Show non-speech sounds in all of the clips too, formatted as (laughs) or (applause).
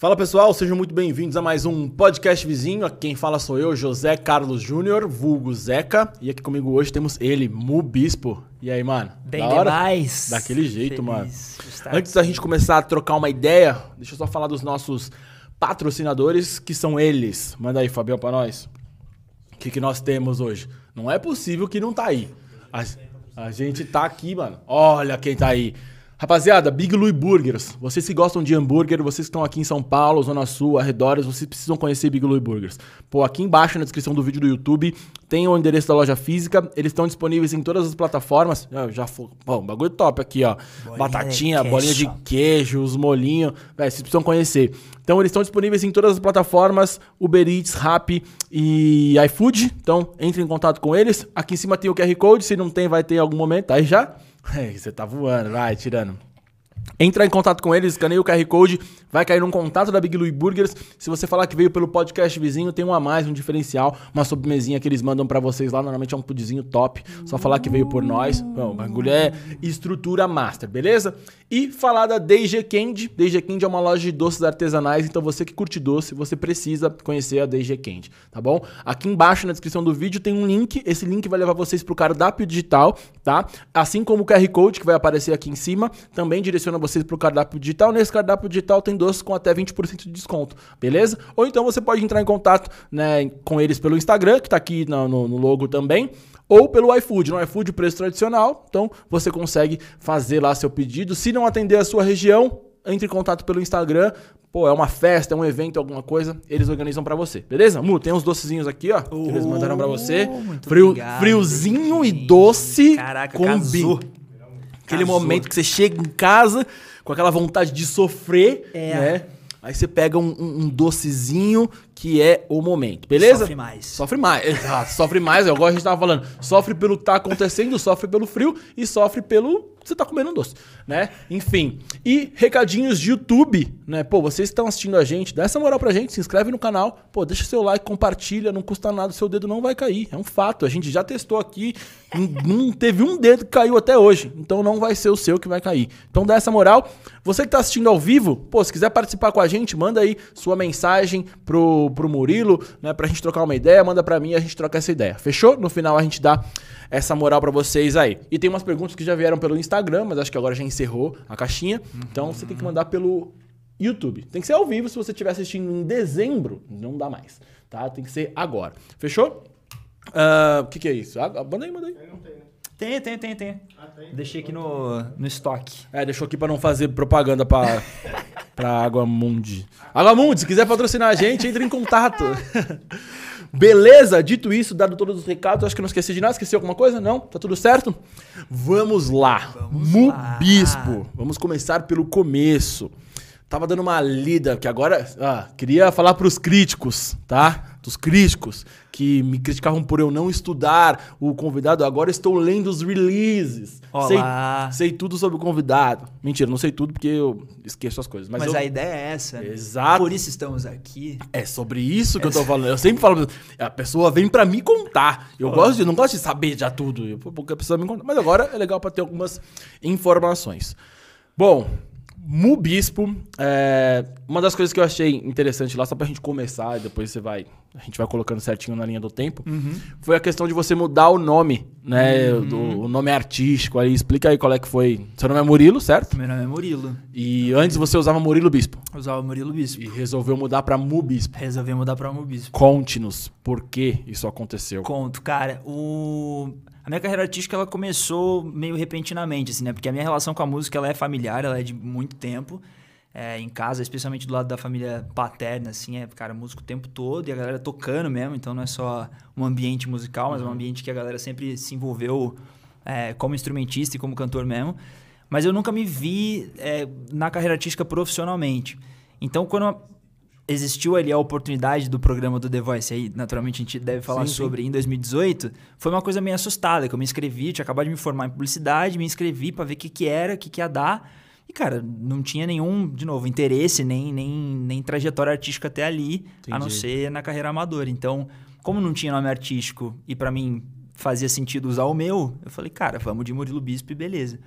Fala pessoal, sejam muito bem-vindos a mais um podcast vizinho. Aqui quem fala sou eu, José Carlos Júnior, vulgo Zeca. E aqui comigo hoje temos ele, Mu Bispo. E aí, mano? Bem da hora? demais. Daquele jeito, Feliz mano. Antes da gente começar a trocar uma ideia, deixa eu só falar dos nossos patrocinadores, que são eles. Manda aí, Fabião, pra nós. O que, que nós temos hoje? Não é possível que não tá aí. A, a gente tá aqui, mano. Olha quem tá aí. Rapaziada, Big Louie Burgers. Vocês que gostam de hambúrguer, vocês que estão aqui em São Paulo, Zona Sul, arredores, vocês precisam conhecer Big Louie Burgers. Pô, aqui embaixo na descrição do vídeo do YouTube tem o endereço da loja física. Eles estão disponíveis em todas as plataformas. Eu já foi. Pô, bagulho top aqui, ó. Bolinha Batatinha, de bolinha de queijo, os molhinhos. Véi, vocês precisam conhecer. Então, eles estão disponíveis em todas as plataformas: Uber Eats, Rappi e iFood. Então, entre em contato com eles. Aqui em cima tem o QR Code. Se não tem, vai ter em algum momento. Aí já. (laughs) É, você tá voando, vai, tirando. Entra em contato com eles, escaneia o QR Code, vai cair num contato da Big Louie Burgers. Se você falar que veio pelo podcast vizinho, tem um a mais, um diferencial, uma sobremesinha que eles mandam para vocês lá. Normalmente é um pudzinho top. Só falar que veio por nós. Bom, o bagulho é estrutura master, beleza? E falar da DG Candy. DG Candy é uma loja de doces artesanais, então você que curte doce, você precisa conhecer a DG Candy, tá bom? Aqui embaixo na descrição do vídeo tem um link. Esse link vai levar vocês pro cardápio digital, tá? Assim como o QR Code que vai aparecer aqui em cima, também direciona vocês pro cardápio digital. Nesse cardápio digital tem doces com até 20% de desconto, beleza? Ou então você pode entrar em contato né, com eles pelo Instagram, que tá aqui no, no, no logo também ou pelo iFood. No iFood, preço tradicional, então você consegue fazer lá seu pedido. Se não atender a sua região, entre em contato pelo Instagram. Pô, é uma festa, é um evento, alguma coisa, eles organizam para você. Beleza? Mu, tem uns docezinhos aqui, ó, uh, que eles mandaram para você. Frio, obrigado, friozinho e doce Caraca, casou. Aquele casou. momento que você chega em casa com aquela vontade de sofrer, é. né? Aí você pega um, um, um, docezinho que é o momento, beleza? Sofre mais. Sofre mais, (laughs) exato. sofre mais, é igual a gente tava falando. Sofre pelo que tá acontecendo, sofre pelo frio e sofre pelo você tá comendo um doce, né? Enfim. E recadinhos de YouTube, né? Pô, vocês estão assistindo a gente, dá essa moral pra gente, se inscreve no canal, pô, deixa seu like, compartilha, não custa nada, seu dedo não vai cair. É um fato. A gente já testou aqui, não teve um dedo que caiu até hoje. Então não vai ser o seu que vai cair. Então dá essa moral. Você que tá assistindo ao vivo, pô, se quiser participar com a gente, manda aí sua mensagem pro, pro Murilo, né? Pra gente trocar uma ideia, manda pra mim e a gente troca essa ideia. Fechou? No final a gente dá essa moral para vocês aí. E tem umas perguntas que já vieram pelo Instagram, mas acho que agora já encerrou a caixinha. Uhum. Então você tem que mandar pelo YouTube. Tem que ser ao vivo se você estiver assistindo em dezembro, não dá mais, tá? Tem que ser agora. Fechou? O uh, que, que é isso? Ah, manda aí, manda aí. não né? Tem, tem, tem, tem. Ah, tem? Deixei aqui no, no estoque. É, deixou aqui para não fazer propaganda para para Água Mundi. Água Mundi, se quiser patrocinar a gente, entre em contato. (laughs) Beleza? Dito isso, dado todos os recados, acho que não esqueci de nada. Esqueci alguma coisa? Não? Tá tudo certo? Vamos lá. Vamos Mubispo. Lá. Vamos começar pelo começo. Tava dando uma lida, que agora. Ah, queria falar pros críticos, tá? dos críticos que me criticavam por eu não estudar o convidado. Agora estou lendo os releases. Olá. Sei, sei tudo sobre o convidado. Mentira, não sei tudo porque eu esqueço as coisas. Mas, mas eu... a ideia é essa. Exato. Por isso estamos aqui. É sobre isso que essa... eu tô falando. Eu sempre falo, a pessoa vem para me contar. Eu gosto de, não gosto de saber já tudo, porque a pessoa me conta. Mas agora é legal para ter algumas informações. Bom, Mubispo, é, uma das coisas que eu achei interessante lá, só pra gente começar, e depois você vai. A gente vai colocando certinho na linha do tempo, uhum. foi a questão de você mudar o nome, né? Uhum. Do, o nome artístico aí. Explica aí qual é que foi. Seu nome é Murilo, certo? Meu nome é Murilo. E antes você usava Murilo Bispo. usava Murilo Bispo. E resolveu mudar pra Mubispo. Resolveu mudar pra Mubispo. Conte-nos por que isso aconteceu. Conto, cara. O a minha carreira artística ela começou meio repentinamente, assim, né? Porque a minha relação com a música ela é familiar, ela é de muito tempo. É, em casa, especialmente do lado da família paterna, assim, é, cara, músico o tempo todo e a galera tocando mesmo, então não é só um ambiente musical, mas uhum. um ambiente que a galera sempre se envolveu é, como instrumentista e como cantor mesmo. Mas eu nunca me vi é, na carreira artística profissionalmente. Então, quando existiu ali a oportunidade do programa do The Voice, aí naturalmente a gente deve falar sim, sobre, sim. em 2018, foi uma coisa meio assustada, que eu me inscrevi, tinha acabado de me formar em publicidade, me inscrevi para ver o que, que era, o que, que ia dar. E, cara, não tinha nenhum, de novo, interesse, nem, nem, nem trajetória artística até ali, Entendi. a não ser na carreira amadora. Então, como não tinha nome artístico e para mim fazia sentido usar o meu, eu falei, cara, vamos de Murilo Bispo e beleza.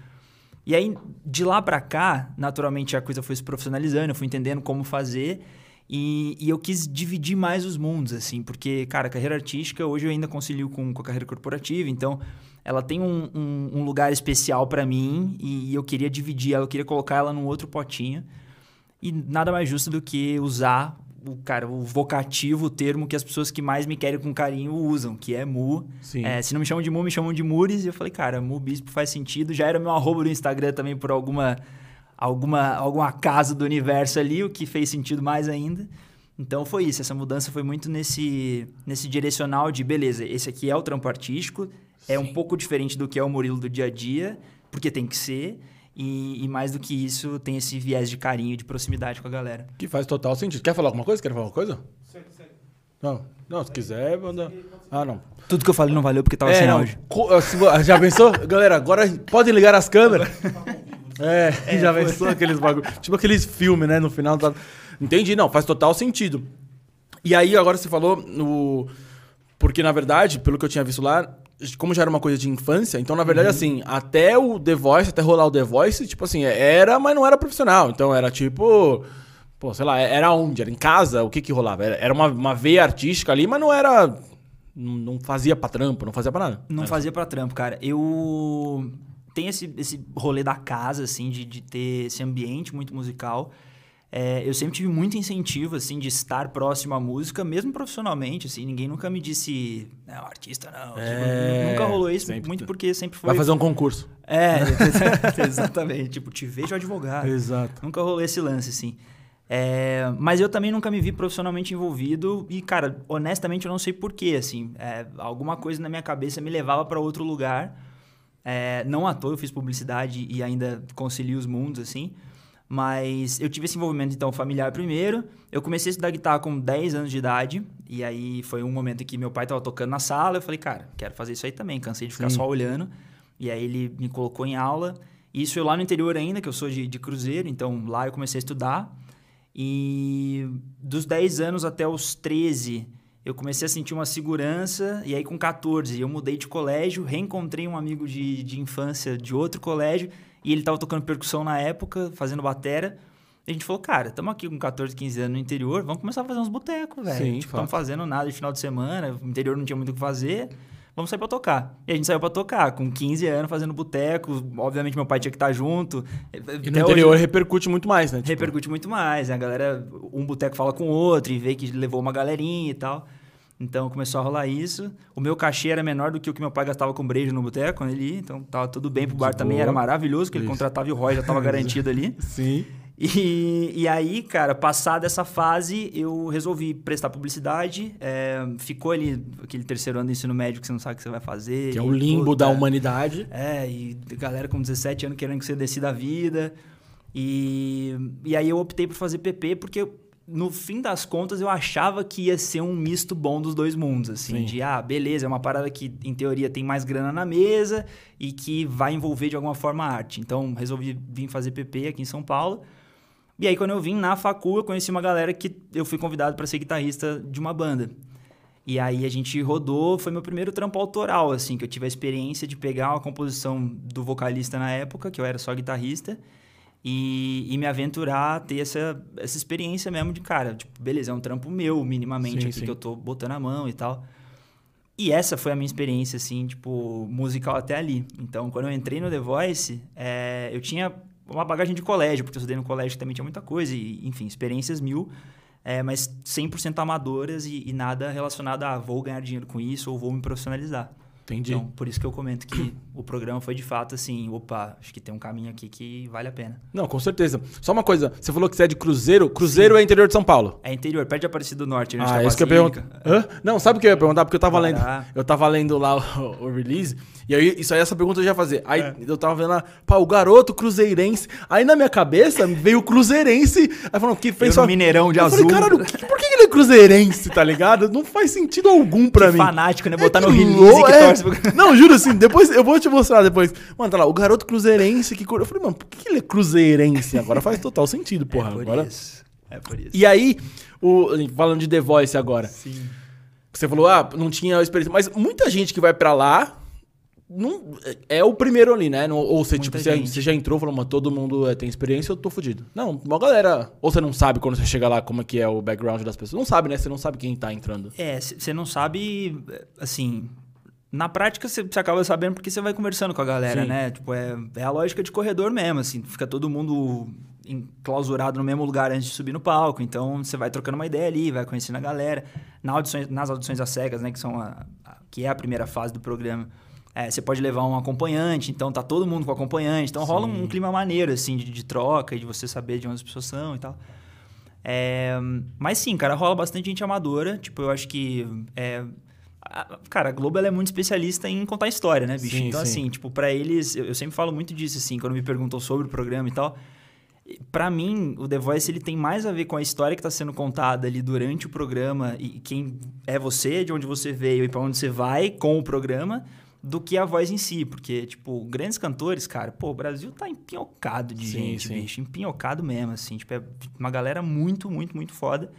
E aí, de lá para cá, naturalmente a coisa foi se profissionalizando, eu fui entendendo como fazer. E, e, eu quis dividir mais os mundos, assim, porque, cara, a carreira artística hoje eu ainda concilio com, com a carreira corporativa, então ela tem um, um, um lugar especial para mim e, e eu queria dividir ela, eu queria colocar ela num outro potinho. E nada mais justo do que usar o cara, o vocativo, o termo que as pessoas que mais me querem com carinho usam, que é Mu. É, se não me chamam de Mu, me chamam de Mures. E eu falei, cara, Mu Bispo faz sentido. Já era meu arroba no Instagram também por alguma, alguma, algum acaso do universo ali, o que fez sentido mais ainda. Então foi isso, essa mudança foi muito nesse, nesse direcional de, beleza, esse aqui é o trampo artístico, Sim. é um pouco diferente do que é o Murilo do dia a dia, porque tem que ser. E, e, mais do que isso, tem esse viés de carinho, de proximidade com a galera. Que faz total sentido. Quer falar alguma coisa? Quer falar alguma coisa? Não, não, se quiser, manda. Ah, não. Tudo que eu falei não valeu porque tava é, sem não. áudio. Ah, já pensou? Galera, agora podem ligar as câmeras? É, é, já pensou aqueles bagulho. Tipo aqueles filmes, né? No final. Tá... Entendi, não, faz total sentido. E aí, agora você falou no. Porque, na verdade, pelo que eu tinha visto lá, como já era uma coisa de infância, então, na verdade, uhum. assim, até o The Voice, até rolar o The Voice, tipo assim, era, mas não era profissional. Então era tipo. Pô, sei lá, era onde? Era em casa? O que que rolava? Era, era uma, uma veia artística ali, mas não era. Não fazia pra trampo, não fazia pra nada. Não fazia pra trampo, cara. Eu. Tem esse, esse rolê da casa, assim, de, de ter esse ambiente muito musical. É, eu sempre tive muito incentivo, assim, de estar próximo à música, mesmo profissionalmente, assim. Ninguém nunca me disse, não, artista não. É, tipo, nunca rolou isso, sempre, muito porque sempre foi... Vai fazer um concurso. É, (laughs) (laughs) exatamente. tipo, te vejo advogado. Exato. Nunca rolou esse lance, assim. É, mas eu também nunca me vi profissionalmente envolvido e, cara, honestamente eu não sei porquê, assim. É, alguma coisa na minha cabeça me levava para outro lugar. É, não à toa eu fiz publicidade e ainda concilio os mundos, assim. Mas eu tive esse envolvimento, então, familiar primeiro. Eu comecei a estudar guitarra com 10 anos de idade. E aí foi um momento em que meu pai estava tocando na sala. Eu falei, cara, quero fazer isso aí também. Cansei de ficar Sim. só olhando. E aí ele me colocou em aula. E isso foi lá no interior ainda, que eu sou de, de Cruzeiro. Então lá eu comecei a estudar. E dos 10 anos até os 13, eu comecei a sentir uma segurança. E aí com 14, eu mudei de colégio. Reencontrei um amigo de, de infância de outro colégio e ele tava tocando percussão na época, fazendo batera. E a gente falou, cara, estamos aqui com 14, 15 anos no interior, vamos começar a fazer uns botecos, velho. Tipo, estamos fazendo nada de final de semana, o interior não tinha muito o que fazer, vamos sair para tocar. E a gente saiu para tocar, com 15 anos, fazendo boteco. Obviamente, meu pai tinha que estar junto. E no interior hoje, repercute muito mais, né? Tipo... Repercute muito mais. Né? A galera, um boteco fala com o outro e vê que levou uma galerinha e tal. Então começou a rolar isso. O meu cachê era menor do que o que meu pai gastava com brejo no boteco quando ele ia, então tava tudo bem pro bar também, era maravilhoso, que ele contratava e o Roy já tava (laughs) garantido ali. Sim. E, e aí, cara, passada essa fase, eu resolvi prestar publicidade. É, ficou ali aquele terceiro ano do ensino médio que você não sabe o que você vai fazer. Que é o limbo puta, da humanidade. É, e galera com 17 anos querendo que você decida a vida. E, e aí eu optei por fazer PP porque no fim das contas, eu achava que ia ser um misto bom dos dois mundos, assim, Sim. de, ah, beleza, é uma parada que, em teoria, tem mais grana na mesa e que vai envolver de alguma forma a arte. Então, resolvi vir fazer PP aqui em São Paulo. E aí, quando eu vim na facu, eu conheci uma galera que eu fui convidado para ser guitarrista de uma banda. E aí a gente rodou, foi meu primeiro trampo autoral, assim, que eu tive a experiência de pegar uma composição do vocalista na época, que eu era só guitarrista, e, e, me aventurar a ter essa, essa experiência mesmo de, cara, tipo, beleza, é um trampo meu, minimamente, sim, aqui sim. que eu tô botando a mão e tal. E essa foi a minha experiência, assim, tipo, musical até ali. Então, quando eu entrei no The Voice, é, eu tinha uma bagagem de colégio, porque eu estudei no colégio que também tinha muita coisa, e, enfim, experiências mil, é, mas 100% amadoras e, e nada relacionado a vou ganhar dinheiro com isso ou vou me profissionalizar. Entendi. Então, por isso que eu comento que o programa foi de fato assim, opa, acho que tem um caminho aqui que vale a pena. Não, com certeza. Só uma coisa, você falou que você é de Cruzeiro. Cruzeiro Sim. é interior de São Paulo. É interior, perto de Aparecido do Norte. Ah, é isso que eu pergunto. Não, sabe o que eu ia perguntar? Porque eu tava lendo, eu tava lendo lá o, o, release, e aí isso aí essa pergunta eu já ia fazer. Aí é. eu tava vendo lá, pá, o garoto cruzeirense. Aí na minha cabeça veio o cruzeirense, aí falando que fez só Mineirão de eu azul. Falei, caralho, por que ele é cruzeirense, tá ligado? Não faz sentido algum pra que mim. fanático, né? Botar é no release que é... torce. Não, juro assim, depois eu vou te mostrar depois. Mano, tá lá, o garoto cruzeirense que. Eu falei, mano, por que ele é cruzeirense? Agora faz total sentido, porra. É por agora... isso. É por isso. E aí, o... falando de The Voice agora. Sim. Você falou, ah, não tinha experiência. Mas muita gente que vai para lá Não, é o primeiro ali, né? Ou você, tipo, você, você, já entrou falou, todo mundo é, tem experiência, eu tô fudido. Não, uma galera. Ou você não sabe quando você chega lá como é que é o background das pessoas. Não sabe, né? Você não sabe quem tá entrando. É, você não sabe, assim. Na prática, você acaba sabendo porque você vai conversando com a galera, Sim. né? Tipo, é, é a lógica de corredor mesmo, assim. Fica todo mundo enclausurado no mesmo lugar antes de subir no palco. Então, você vai trocando uma ideia ali, vai conhecendo a galera. Na audições, nas audições às cegas, né? Que, são a, a, que é a primeira fase do programa é, você pode levar um acompanhante, então tá todo mundo com acompanhante. Então Sim. rola um, um, clima maneiro, assim, de, de, troca e de você saber de onde as pessoas são e tal. É, mas sim, cara, rola bastante gente amadora. Tipo, eu acho que. É, a, cara, a Globo é muito especialista em contar história, né, bicho? Sim, então, sim. assim, tipo, para eles. Eu, eu, sempre falo muito disso, assim, quando me perguntam sobre o programa e tal. Para mim, o The Voice ele tem mais a ver com a história que está sendo contada ali durante o programa e quem é você, de onde você veio e para onde você vai com o programa do que a voz em si, porque, tipo, grandes cantores, cara, pô, o Brasil tá empinhocado de sim, gente, sim. bicho, empinhocado mesmo, assim, tipo, é uma galera muito, muito, muito foda.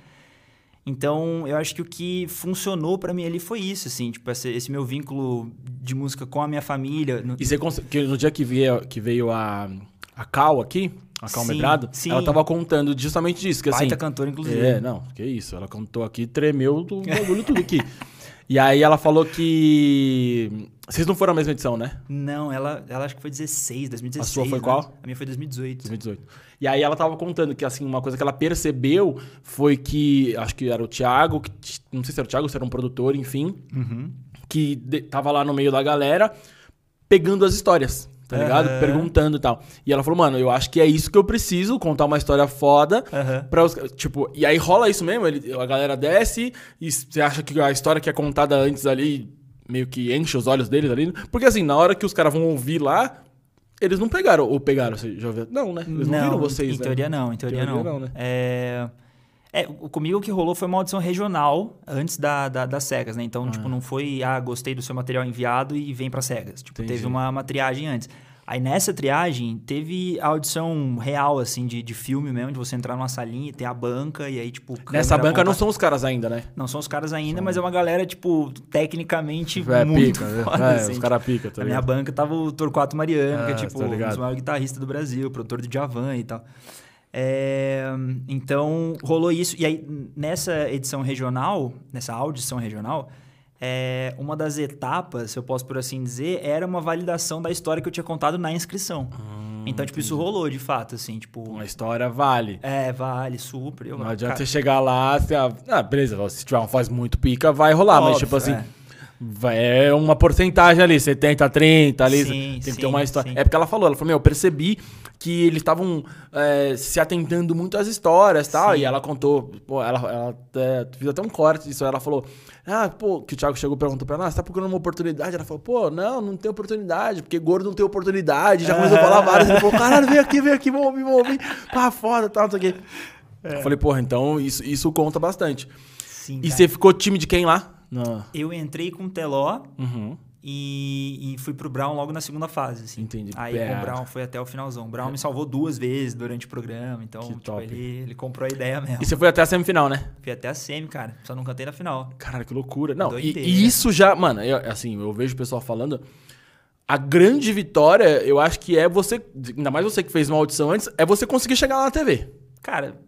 Então, eu acho que o que funcionou para mim ali foi isso, assim, tipo, esse, esse, meu vínculo de música com a minha família. No... E você que no dia que veio, que veio a, a Cal aqui, a Cal sim, Medrado, sim. ela tava contando justamente disso, que Baita assim... cantora, inclusive. É, não, que isso, ela contou aqui, tremeu o bagulho tudo aqui. (laughs) E aí ela falou que. Vocês não foram a mesma edição, né? Não, ela, ela acho que foi 16, 2016. A sua foi né? qual? A minha foi 2018. 2018. E aí ela tava contando que, assim, uma coisa que ela percebeu foi que. Acho que era o Thiago, que, não sei se era o Thiago, se era um produtor, enfim. Uhum. Que de, tava lá no meio da galera pegando as histórias tá ligado? Uhum. Perguntando e tal. E ela falou, mano, eu acho que é isso que eu preciso, contar uma história foda uhum. pra os... Tipo, e aí rola isso mesmo, ele, a galera desce e você acha que a história que é contada antes ali meio que enche os olhos deles ali. Porque assim, na hora que os caras vão ouvir lá, eles não pegaram, ou pegaram, você já viu? Não, né? Eles não, não viram vocês, em né? teoria não, em teoria, teoria não. não né? É... É, comigo o que rolou foi uma audição regional antes da, da, das cegas, né? Então, ah. tipo, não foi, ah, gostei do seu material enviado e vem para cegas. Tipo, Entendi. teve uma, uma triagem antes. Aí nessa triagem teve a audição real, assim, de, de filme mesmo, de você entrar numa salinha e ter a banca, e aí, tipo. Nessa banca não são os caras ainda, né? Não são os caras ainda, são... mas é uma galera, tipo, tecnicamente é, muito pica, foda, é, assim. os caras pica, tá Na minha banca tava o Torquato Mariano, que é, tipo um dos maiores guitarristas do Brasil, produtor de Javan e tal. É, então, rolou isso. E aí, nessa edição regional, nessa audição regional, é, uma das etapas, se eu posso por assim dizer, era uma validação da história que eu tinha contado na inscrição. Hum, então, tipo, entendi. isso rolou de fato, assim, tipo. Uma história vale. É, vale, super. Eu, Não adianta cara... você chegar lá, você, ah, beleza, se tiver uma voz muito pica, vai rolar, Óbvio, mas tipo assim. É. É uma porcentagem ali, 70, 30 ali. Sim, tem sim, que ter uma história. Sim. É porque ela falou, ela falou, meu, eu percebi que eles estavam é, se atentando muito às histórias e tal. E ela contou, pô, ela, ela é, fez até um corte disso. Ela falou, ah, pô, que o Thiago chegou e perguntou pra ela, ah, você tá procurando uma oportunidade? Ela falou, pô, não, não tem oportunidade, porque gordo não tem oportunidade. Já começou a falar várias. Ele falou, caralho, vem aqui, vem aqui, vamos ouvir, vamos ouvir. Pá, foda, tal, não sei o quê. É. Eu falei, porra, então isso, isso conta bastante. Sim, e você ficou time de quem lá? Não. Eu entrei com o Teló uhum. e, e fui pro Brown logo na segunda fase. Assim. Entendi. Aí é. o Brown foi até o finalzão. O Brown é. me salvou duas vezes durante o programa, então tipo, ele, ele comprou a ideia mesmo. E você foi até a semifinal, né? Fui até a semi, cara. Só não cantei na final. Cara, que loucura. Não, e, e, isso já, mano, eu, assim, eu vejo o pessoal falando. A grande vitória, eu acho que é você, ainda mais você que fez uma audição antes, é você conseguir chegar lá na TV. Cara,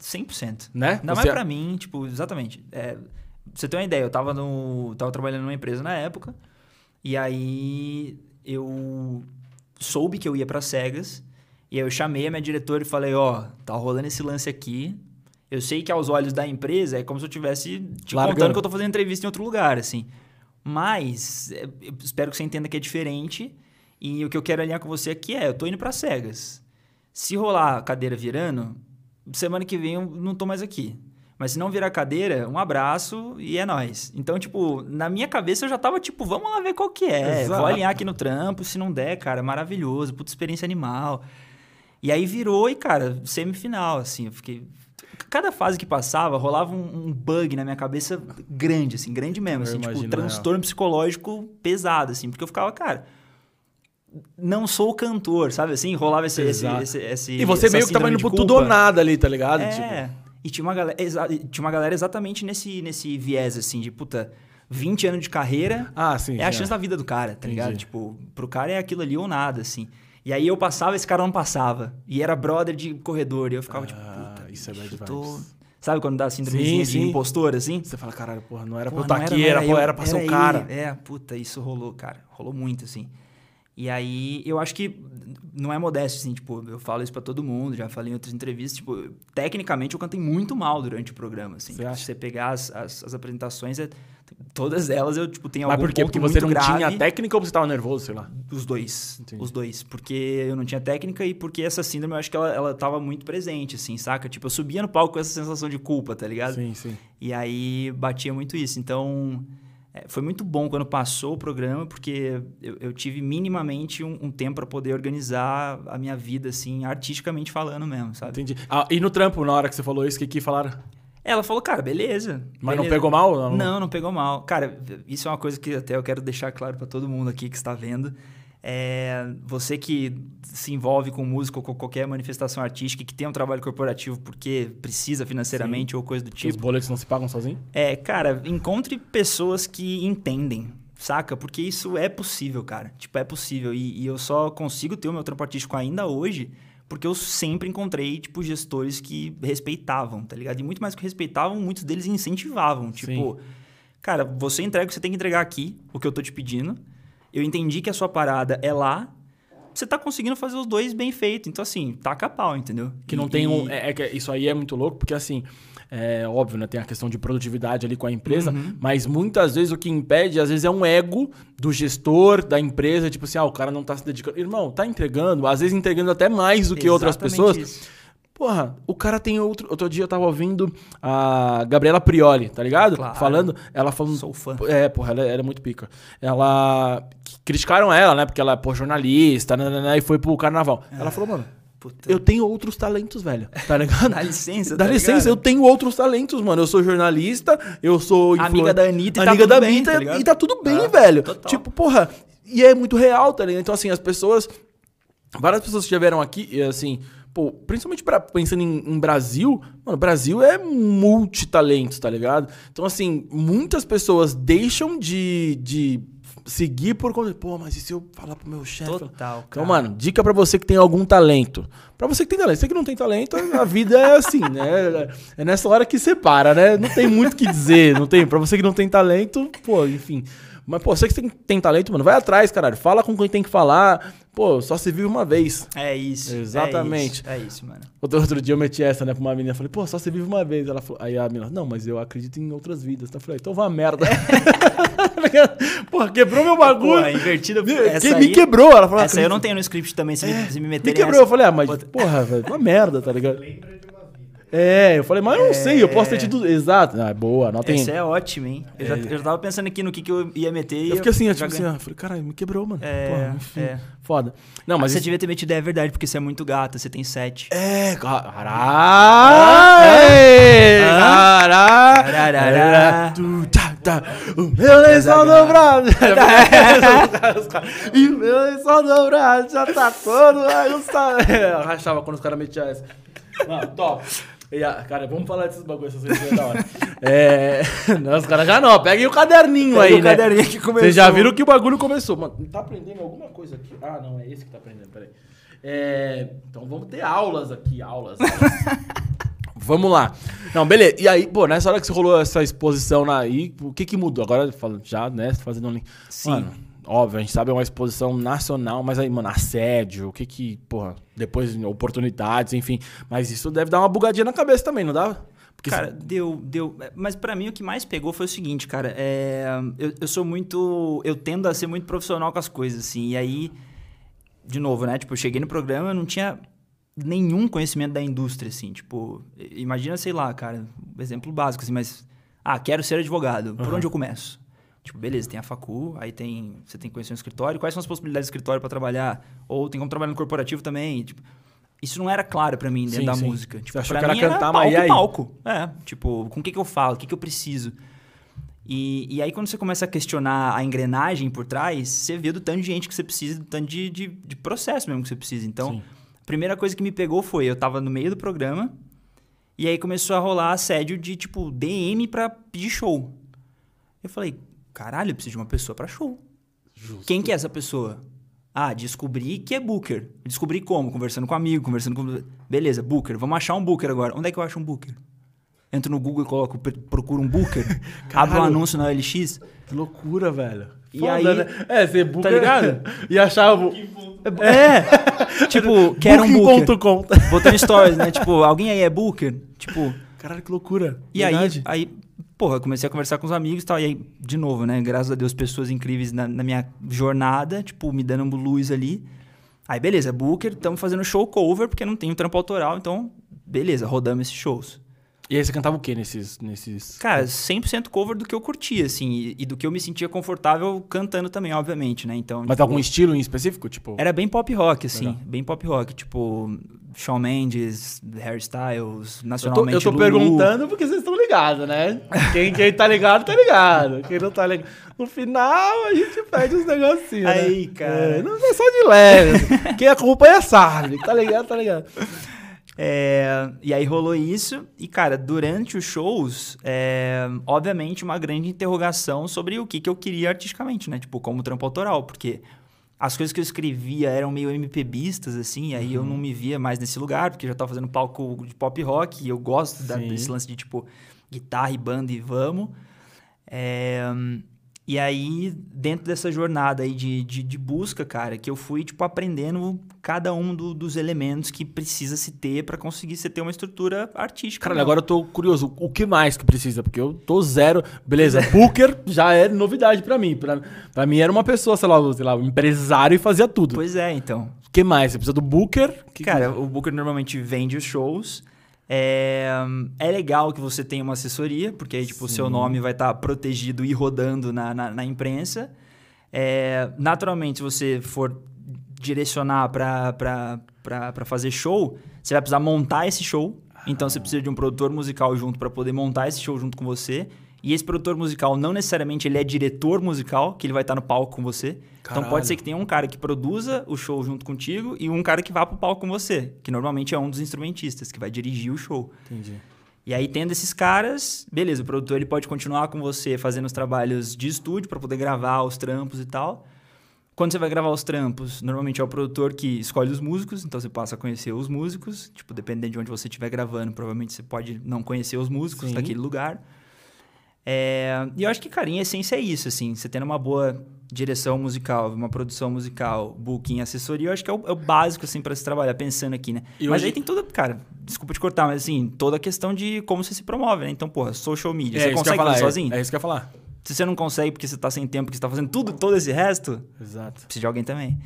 100%. Né? Ainda você... mais pra mim, tipo, exatamente. É, você tem uma ideia, eu tava, no, tava trabalhando numa empresa na época, e aí eu soube que eu ia para cegas, e aí eu chamei a minha diretora e falei, ó, oh, tá rolando esse lance aqui. Eu sei que aos olhos da empresa é como se eu tivesse te Largando. contando que eu tô fazendo entrevista em outro lugar, assim. Mas é, eu espero que você entenda que é diferente. E o que eu quero alinhar com você aqui é, eu tô indo para cegas. Se rolar a cadeira virando, semana que vem eu não tô mais aqui. Mas se não virar cadeira, um abraço e é nós. Então, tipo, na minha cabeça eu já tava tipo, vamos lá ver qual que é. Exato. Vou alinhar aqui no trampo, se não der, cara, maravilhoso, puta experiência animal. E aí virou e, cara, semifinal, assim, eu fiquei cada fase que passava, rolava um, um, bug na minha cabeça grande, assim, grande mesmo, assim, tipo, transtorno psicológico pesado, assim, porque eu ficava, cara, não sou cantor, sabe assim? Rolava esse, esse, esse, esse, E você meio que tava indo pro tudo ou nada ali, tá ligado? É, tipo... E tinha uma galera, tinha uma galera exatamente nesse, nesse viés, assim, de puta, 20 anos de carreira, ah, sim, é a chance da vida do cara, tá Entendi. ligado? Tipo, pro cara é aquilo ali ou nada, assim. E aí eu passava, esse cara não passava. E era brother de corredor. E eu ficava tipo, ah, tipo, puta, isso é bad tô... Sabe quando dá síndrome de impostor, assim? Você fala, caralho, porra, não era porra, pra eu estar aqui, era, era, era pra ser o cara. É, puta, isso rolou, cara. Rolou muito, assim. E aí, eu acho que não é modesto, assim, tipo, eu falo isso para todo mundo, já falei em outras entrevistas, tipo, tecnicamente eu cantei muito mal durante o programa, assim. Você você pegar as, as, as, apresentações, é, todas elas eu, tipo, tenho Mas algum Mas por quê? Porque você não grave. tinha técnica ou você tava nervoso, sei lá? Os dois. Entendi. Os dois. Porque eu não tinha técnica e porque essa síndrome, eu acho que ela, ela tava muito presente, assim, saca? Tipo, eu subia no palco com essa sensação de culpa, tá ligado? Sim, sim. E aí batia muito isso. Então é, foi muito bom quando passou o programa, porque eu, eu tive minimamente um, um tempo para poder organizar a minha vida, assim, artisticamente falando mesmo, sabe? Entendi. Ah, e no trampo, na hora que você falou isso, o que, que falaram? Ela falou, cara, beleza. Mas beleza. não pegou mal? Não? não, não pegou mal. Cara, isso é uma coisa que até eu quero deixar claro para todo mundo aqui que está vendo. É, você que se envolve com música ou com qualquer manifestação artística que tem um trabalho corporativo porque precisa financeiramente Sim. ou coisa do tipo. Os boletos não se pagam sozinho? É, cara, encontre pessoas que entendem, saca? Porque isso é possível, cara. Tipo, é possível. E, e eu só consigo ter o meu trampo artístico ainda hoje porque eu sempre encontrei, tipo, gestores que respeitavam, tá ligado? E muito mais que respeitavam, muitos deles incentivavam. Tipo, Sim. cara, você entrega o que você tem que entregar aqui, o que eu tô te pedindo eu entendi que a sua parada é lá, você tá conseguindo fazer os dois bem feito. Então, assim, taca pau, entendeu? Que não e, tem um. É, é, isso aí é muito louco, porque assim. É óbvio, né? Tem a questão de produtividade ali com a empresa, uhum. mas muitas vezes o que impede, às vezes, é um ego do gestor da empresa, tipo assim, ah, o cara não tá se dedicando. Irmão, tá entregando, às vezes entregando até mais do que Exatamente outras pessoas. Isso. Porra, o cara tem outro. Outro dia eu tava ouvindo a Gabriela Prioli, tá ligado? Claro. Falando. Ela falando. Sou fã. É, porra, ela, ela é muito pica. Ela. Criticaram ela, né? Porque ela é pô, jornalista, né, né, né, e foi pro carnaval. É. Ela falou, mano. Puta. Eu tenho outros talentos, velho. Tá ligado? Dá licença, Dá tá licença, ligado? eu tenho outros talentos, mano. Eu sou jornalista, eu sou. Amiga da Anitta e tá amiga tudo da bem, Anitta, tá e tá tudo bem, ah, velho. Total. Tipo, porra. E é muito real, tá ligado? Então, assim, as pessoas. Várias pessoas que estiveram aqui, e assim Pô, principalmente pra, pensando em, em, Brasil, mano, Brasil é multitalentos, tá ligado? Então, assim, muitas pessoas deixam de, de seguir por conta. Pô, mas e se eu falar pro meu chefe? Total. Então, mano, dica para você que tem algum talento. Para você que tem talento. Você que não tem talento, a vida é assim, né? É nessa hora que separa, né? Não tem muito o que dizer. Não tem. Para você que não tem talento, pô, enfim. Mas, pô, você que tem, tem talento, mano, vai atrás, caralho. Fala com quem tem que falar. Pô, só se vive uma vez. É isso. Exatamente. É isso, é isso mano. Outro, outro dia eu meti essa, né, pra uma menina. Falei, pô, só se vive uma vez. Ela falou, aí a menina, não, mas eu acredito em outras vidas. Então eu falei, então vá merda. (laughs) Porra, quebrou meu bagulho. Porra, invertida. Essa que, aí, me quebrou. Ela falou, essa eu não tenho no script também, se, é, me, se me meter Me quebrou. Nessa. Eu falei, ah, mas, porra, velho, uma merda, tá ligado? Lembra é, eu falei, mas eu não é... sei, eu posso ter tido. Exato. Ah, boa, anota Essa é ótima, hein? Eu, é... já, eu já tava pensando aqui no que, que eu ia meter. Eu fiquei assim, eu, tipo assim, ah, falei, caralho, me quebrou, mano. É, Pô, enfim, é. Foda. Não, mas. Ah, você devia ter metido, é verdade, porque você é muito gata, você tem sete. É, caralho! Caralho! O meu lençol dobrado. (laughs) (laughs) E o meu lençol dobrado já tá todo. (laughs) Eu rachava quando os caras metiam essa. Mano, top. E, ah, cara, vamos falar desses bagulhos, essas coisas da hora. (laughs) É... (laughs) Não, os caras já não. Peguem o caderninho Pega aí, o né? caderninho que começou. Vocês já viram que o bagulho começou. Mano, tá aprendendo alguma coisa aqui? Ah, não, é esse que tá aprendendo, peraí. É... Então vamos ter aulas aqui, aulas. aulas. (laughs) vamos lá. Não, beleza. E aí, pô, nessa hora que você rolou essa exposição aí, o que que mudou? Agora, já, né, fazendo um link. Sim. Mano, óbvio, a gente sabe é uma exposição nacional, mas aí, mano, assédio, o que que, porra, depois oportunidades, enfim. Mas isso deve dar uma bugadinha na cabeça também, não dá? Porque cara, se... deu, deu. Mas para mim o que mais pegou foi o seguinte, cara. É, eu, eu sou muito. Eu tendo a ser muito profissional com as coisas, assim. E aí, de novo, né? Tipo, eu cheguei no programa, eu não tinha nenhum conhecimento da indústria, assim. Tipo, imagina, sei lá, cara, exemplo básico, assim, mas. Ah, quero ser advogado. Por uhum. onde eu começo? Tipo, beleza, tem a facu, aí tem, você tem que conhecer um escritório. Quais são as possibilidades do escritório para trabalhar? Ou tem como trabalhar no corporativo também. Tipo, isso não era claro para mim dentro sim, da sim. música. Tipo, você achou que era cantar, mas palco. É, tipo, com o que, que eu falo? O que, que eu preciso? E, e aí, quando você começa a questionar a engrenagem por trás, você vê do tanto de gente que você precisa, do tanto de, de, de processo mesmo que você precisa. Então, sim. a primeira coisa que me pegou foi, eu tava no meio do programa, e aí começou a rolar assédio de, tipo, DM pra pedir show. Eu falei, Caralho, eu preciso de uma pessoa para show. Justo. Quem que é essa pessoa? Ah, descobri que é Booker. Descobri como? Conversando com um amigo, conversando com. Beleza, Booker. Vamos achar um Booker agora. Onde é que eu acho um Booker? Entro no Google e coloco, procuro um Booker, (laughs) abro um anúncio na LX. Que loucura, velho. E Foda, aí. Né? É, você Booker. Tá ligado? (laughs) e achava. É. (laughs) tipo, quero um Booker. Botando stories, né? Tipo, alguém aí é Booker? Tipo. Caralho, que loucura. E Verdade. aí, aí porra, comecei a conversar com os amigos e tal. E aí, de novo, né? Graças a Deus, pessoas incríveis na, na minha jornada, tipo, me dando luz ali. Aí, beleza, Booker, estamos fazendo show cover, porque não tem um trampo autoral, então, beleza, rodamos esses shows. E aí você cantava o que nesses, nesses... Cara, 100% cover do que eu curtia, assim, e, e, do que eu me sentia confortável cantando também, obviamente, né? Então, Mas tipo, algum estilo em específico, tipo? Era bem pop rock, assim, Legal. bem pop rock, tipo Shawn Mendes, Harry Styles, nacionalmente Eu tô, eu tô perguntando porque vocês estão ligados, né? Quem, quem tá ligado, tá ligado. Quem não tá ligado... No final, a gente pede uns negocinhos, né? Aí, né? cara... É, não é só de leve. Quem acompanha sabe, tá ligado, tá ligado. É, e aí rolou isso. E, cara, durante os shows, é, obviamente, uma grande interrogação sobre o que, que eu queria artisticamente, né? Tipo, como trampo autoral. Porque as coisas que eu escrevia eram meio MPBistas, assim, e aí uhum. eu não me via mais nesse lugar, porque eu já tava fazendo palco de pop rock, e eu gosto da, desse lance de, tipo, guitarra e banda e vamos. É, e aí, dentro dessa jornada aí de, de, de, busca, cara, que eu fui, tipo, aprendendo cada um do, dos elementos que precisa se ter para conseguir você ter uma estrutura artística. Cara, agora eu tô curioso, o que mais que precisa? Porque eu tô zero. Beleza, Booker (laughs) já é novidade para mim. Pra, mim era uma pessoa, sei lá, sei lá, um empresário e fazia tudo. Pois é, então. O que mais? Você precisa do Booker? Que cara, que... o Booker normalmente vende os shows. É, é legal que você tenha uma assessoria, porque aí, tipo, o seu nome vai estar tá protegido e rodando na, na, na imprensa. É, naturalmente, se você for direcionar para fazer show, você vai precisar montar esse show. Então, você precisa de um produtor musical junto para poder montar esse show junto com você. E esse produtor musical não necessariamente ele é diretor musical, que ele vai estar no palco com você. Caralho. Então pode ser que tenha um cara que produza o show junto contigo e um cara que vá pro palco com você, que normalmente é um dos instrumentistas que vai dirigir o show. Entendi. E aí tendo esses caras, beleza, o produtor ele pode continuar com você fazendo os trabalhos de estúdio para poder gravar os trampos e tal. Quando você vai gravar os trampos, normalmente é o produtor que escolhe os músicos, então você passa a conhecer os músicos. Tipo, dependendo de onde você estiver gravando, provavelmente você pode não conhecer os músicos Sim. daquele lugar. É, e eu acho que, cara, em essência é isso, assim. Você tendo uma boa direção musical, uma produção musical, booking, assessoria, eu acho que é o, é o básico, assim, para se trabalhar, pensando aqui, né? E mas hoje... aí tem toda, cara, desculpa te cortar, mas assim, toda a questão de como você se promove, né? Então, porra, social media, é, você consegue fazer é, sozinho? É isso que eu ia falar. Se você não consegue porque você tá sem tempo, porque você tá fazendo tudo, todo esse resto, Exato. precisa de alguém também.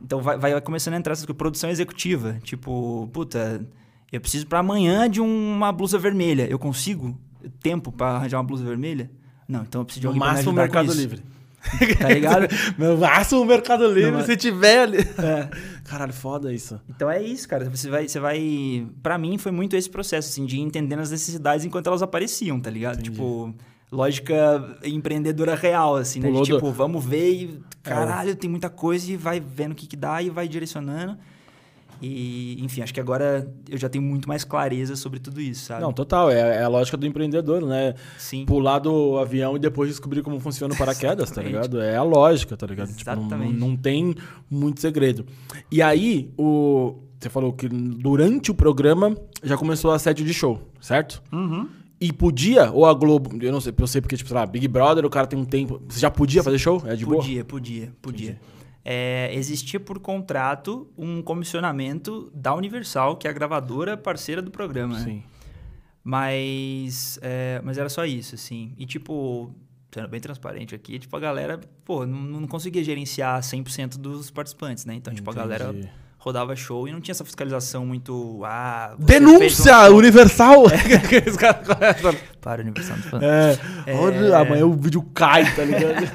Então vai, vai começando a entrar essa produção executiva. Tipo, puta, eu preciso para amanhã de uma blusa vermelha. Eu consigo? Tempo para arranjar uma blusa vermelha? Não, então eu preciso de alguém pra me Mercado Livre. (laughs) Tá ligado? (laughs) no máximo Mercado Livre, Não, se tiver ali. É. (laughs) Caralho, foda isso. Então é isso, cara. Você vai. Você vai... Pra mim foi muito esse processo, assim, de ir entendendo as necessidades enquanto elas apareciam, tá ligado? Entendi. Tipo lógica empreendedora real, assim, né? De, tipo, vamos ver e caralho, é. tem muita coisa e vai vendo o que, que dá e vai direcionando. E, enfim, acho que agora eu já tenho muito mais clareza sobre tudo isso, sabe? Não, total. É, é a lógica do empreendedor, né? Sim. Pular do avião e depois descobrir como funciona o paraquedas, tá ligado? É a lógica, tá ligado? Exatamente. Tipo, não, não, tem muito segredo. E aí, o, você falou que durante o programa já começou a sede de show, certo? Uhum. E podia, ou a Globo, eu não sei, eu sei porque, tipo, sei lá, Big Brother, o cara tem um tempo. Você já podia fazer show? É de podia, boa? Podia, podia, podia é, existia por contrato um comissionamento da Universal, que é a gravadora parceira do programa. Né? Sim. Mas, é, mas era só isso, assim. E, tipo, sendo bem transparente aqui, tipo, a galera, pô, não, não conseguia gerenciar 100% dos participantes, né? Então, tipo, a galera rodava show e não tinha essa fiscalização muito. Ah, Denúncia! Um... Universal! É. (laughs) Para, Universal. É. é... Amanhã o vídeo cai, tá ligado?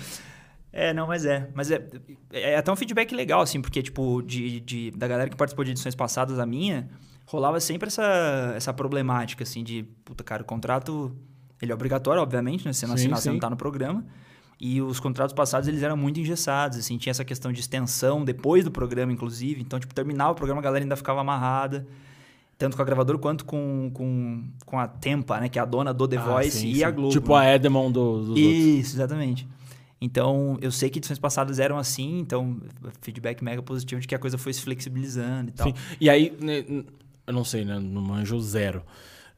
(laughs) É, não, mas é. Mas é, é até um feedback legal, assim, porque, tipo, de, de, da galera que participou de edições passadas, a minha, rolava sempre essa, essa problemática, assim, de, puta, cara, o contrato, ele é obrigatório, obviamente, né? Se você não assinar, você não tá no programa. E os contratos passados, eles eram muito engessados, assim, tinha essa questão de extensão depois do programa, inclusive. Então, tipo, terminava o programa, a galera ainda ficava amarrada. tanto com a gravadora quanto com, com, com a Tempa, né? Que é a dona do The ah, Voice sim, e sim. a Globo. Tipo né? a Edmond do, dos Isso, outros. exatamente. Então, eu sei que edições passadas eram assim, então, feedback mega positivo de que a coisa foi se flexibilizando e tal. Sim. E aí, né, eu não sei, né? No manjo zero.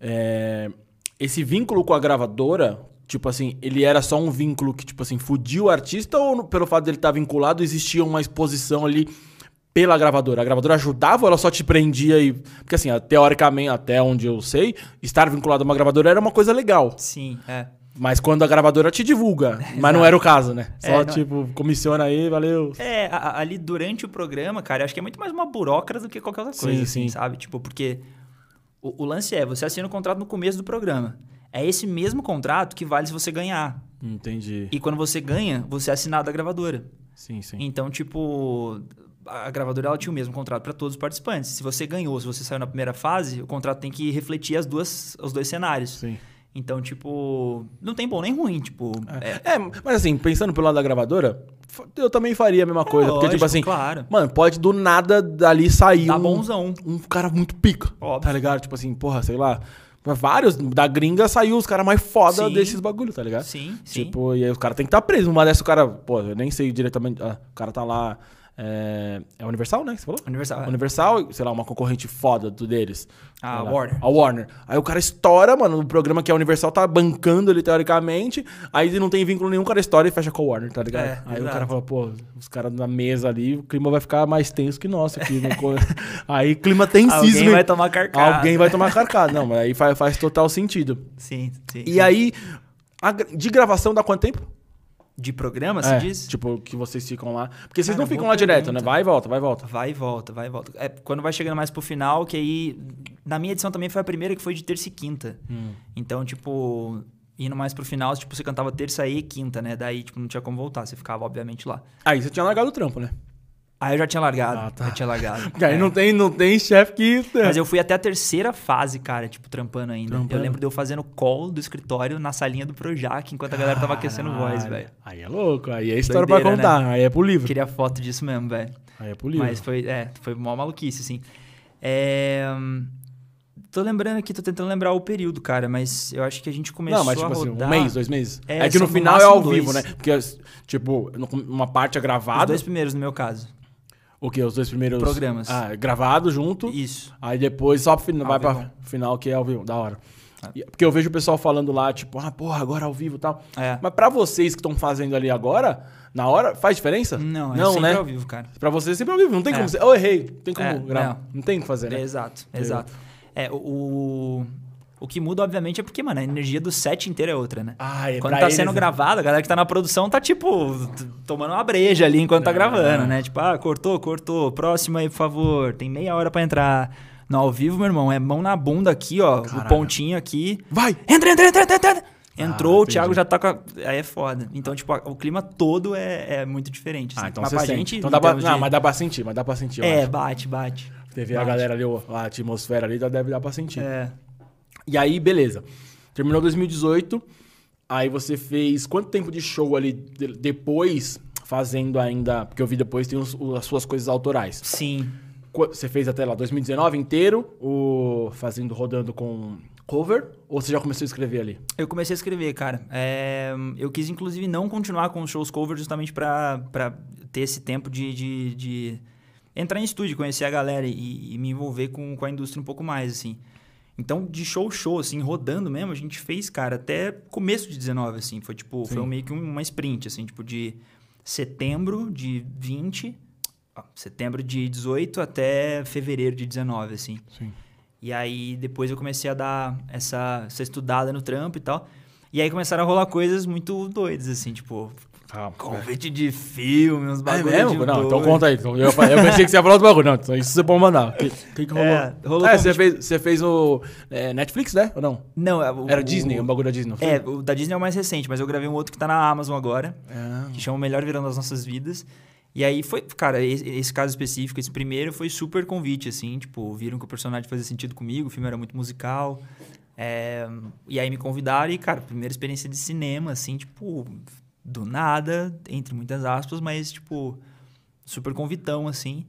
É, esse vínculo com a gravadora, tipo assim, ele era só um vínculo que, tipo assim, fudia o artista ou pelo fato dele estar vinculado, existia uma exposição ali pela gravadora? A gravadora ajudava ou ela só te prendia e. Porque assim, teoricamente, até onde eu sei, estar vinculado a uma gravadora era uma coisa legal. Sim, é. Mas quando a gravadora te divulga. (laughs) mas não era o caso, né? Só, é, tipo, comissiona aí, valeu. É, a, ali durante o programa, cara, acho que é muito mais uma burocrata do que qualquer outra coisa, sim, assim, sim. sabe? Tipo, porque o, o, lance é, você assina o contrato no começo do programa. É esse mesmo contrato que vale se você ganhar. Entendi. E quando você ganha, você é assinado da gravadora. Sim, sim. Então, tipo, a gravadora ela tinha o mesmo contrato para todos os participantes. Se você ganhou, se você saiu na primeira fase, o contrato tem que refletir as duas, os dois cenários. Sim. Então, tipo, não tem bom nem ruim, tipo... É, é mas assim, pensando pelo lado da gravadora, eu também faria a mesma coisa. É, porque, tipo assim, claro. mano, pode do nada dali sair tá um, bonzão. um cara muito pica, Óbvio. tá ligado? Tipo assim, porra, sei lá... Vários, da gringa saiu os caras mais foda sim. desses bagulhos, tá ligado? Sim, Tipo, sim. e aí os caras tem que estar tá presos. Uma dessas o cara, pô, eu nem sei diretamente. Ah, o cara tá lá é, é Universal, né? Que você falou? Universal. É. Universal, sei lá, uma concorrente foda do deles. Ah, a Warner. A Warner. Aí o cara estoura, mano, no programa que a Universal tá bancando ele teoricamente. Aí não tem vínculo nenhum, o cara estoura e fecha com a Warner, tá ligado? É, aí exato. o cara fala, pô, os caras na mesa ali, o clima vai ficar mais tenso que nosso aqui. no... (laughs) aí clima tensíssimo. Alguém vai tomar carcada. Alguém vai tomar carcada. Não, mas aí faz, faz total sentido. Sim, sim. E aí, a, de gravação dá quanto tempo? De programa, você é, diz? Tipo, que vocês ficam lá. Porque vocês Cara, não ficam lá pergunta. direto, né? Vai e volta, vai e volta. Vai e volta, vai e volta. É quando vai chegando mais pro final, que aí. Na minha edição também foi a primeira que foi de terça e quinta. Hum. Então, tipo, indo mais pro final, tipo, você cantava terça e quinta, né? Daí, tipo, não tinha como voltar. Você ficava, obviamente, lá. Aí você tinha largado o trampo, né? Aí eu já tinha largado. Ah, tá. Já tinha largado. Porque (laughs) aí é. não tem, não tem chefe que. Né? Mas eu fui até a terceira fase, cara, tipo, trampando ainda. Trampando. Eu lembro de eu fazendo call do escritório na salinha do Projac, enquanto a galera tava aquecendo voz, velho. Aí é louco, aí é história Doideira, pra contar, né? aí é pro livro. Queria foto disso mesmo, velho. Aí é pro livro. Mas foi, é, foi mó maluquice, assim. É. Tô lembrando aqui, tô tentando lembrar o período, cara, mas eu acho que a gente começou Não, mas tipo a rodar... assim, um mês, dois meses? É, é que no final é ao dois. vivo, né? Porque, tipo, uma parte é gravada... Os dois primeiros, no meu caso. O que? Os dois primeiros programas. Ah, gravado junto. Isso. Aí depois só pro, vai para final que é ao vivo, da hora. É. Porque eu vejo o pessoal falando lá, tipo, ah, porra, agora ao vivo e tal. É. Mas para vocês que estão fazendo ali agora, na hora, faz diferença? Não, é não sempre né? ao vivo, cara. Pra vocês é sempre ao vivo. Não tem é. como. Eu errei. Não tem como é, gravar. Não. não tem o que fazer, né? exato, exato. É, o, o que muda, obviamente, é porque, mano, a energia do set inteiro é outra, né? Ah, é Quando tá eles, sendo né? gravado, a galera que tá na produção tá, tipo, tomando uma breja ali enquanto tá gravando, né? Tipo, ah, cortou, cortou. Próximo aí, por favor. Tem meia hora para entrar. No ao vivo, meu irmão, é mão na bunda aqui, ó. Caralho. O pontinho aqui. Vai! Entra, entra, entra, entra, entra. Entrou, ah, o Thiago já tá com a... Aí é foda. Então, tipo, o clima todo é, é muito diferente. Assim. Ah, então mas pra gente. Então dá pra... Não, mas dá pra sentir, mas dá pra sentir. É, bate, bate. Teve bate. a galera ali, a atmosfera ali, deve dar pra sentir. É. E aí, beleza. Terminou 2018. Aí você fez quanto tempo de show ali depois, fazendo ainda. Porque eu vi depois tem os, as suas coisas autorais. Sim. Você fez até lá 2019 inteiro, o, fazendo, rodando com cover? Ou você já começou a escrever ali? Eu comecei a escrever, cara. É, eu quis, inclusive, não continuar com os shows cover justamente para ter esse tempo de, de, de, entrar em estúdio, conhecer a galera e, e me envolver com, com a indústria um pouco mais, assim. Então, de show show, assim, rodando mesmo, a gente fez, cara, até começo de 19, assim. Foi tipo, Sim. foi meio que uma sprint, assim, tipo, de setembro de 20, setembro de 18 até fevereiro de 19, assim. Sim. E aí, depois eu comecei a dar essa, essa estudada no trampo e tal. E aí começaram a rolar coisas muito doidas, assim, tipo, Calma. Convite de filme, uns bagulho. É mesmo? Não, então conta aí. Eu, eu pensei que você ia falar do bagulho. Não, então isso você pode mandar. O que, que, que rolou? É, rolou é você, fez, você fez o é, Netflix, né? Ou não? Não, é, o, Era Disney, o, um bagulho da Disney. É, o da Disney é o mais recente, mas eu gravei um outro que tá na Amazon agora. É. Que chama Melhor Virando as Nossas Vidas. E aí foi, cara, esse, esse, caso específico, esse primeiro foi super convite, assim, tipo, viram que o personagem fazia sentido comigo, o filme era muito musical. É, e aí me convidaram e, cara, primeira experiência de cinema, assim, tipo, do nada, entre muitas aspas, mas, tipo, super convitão, assim.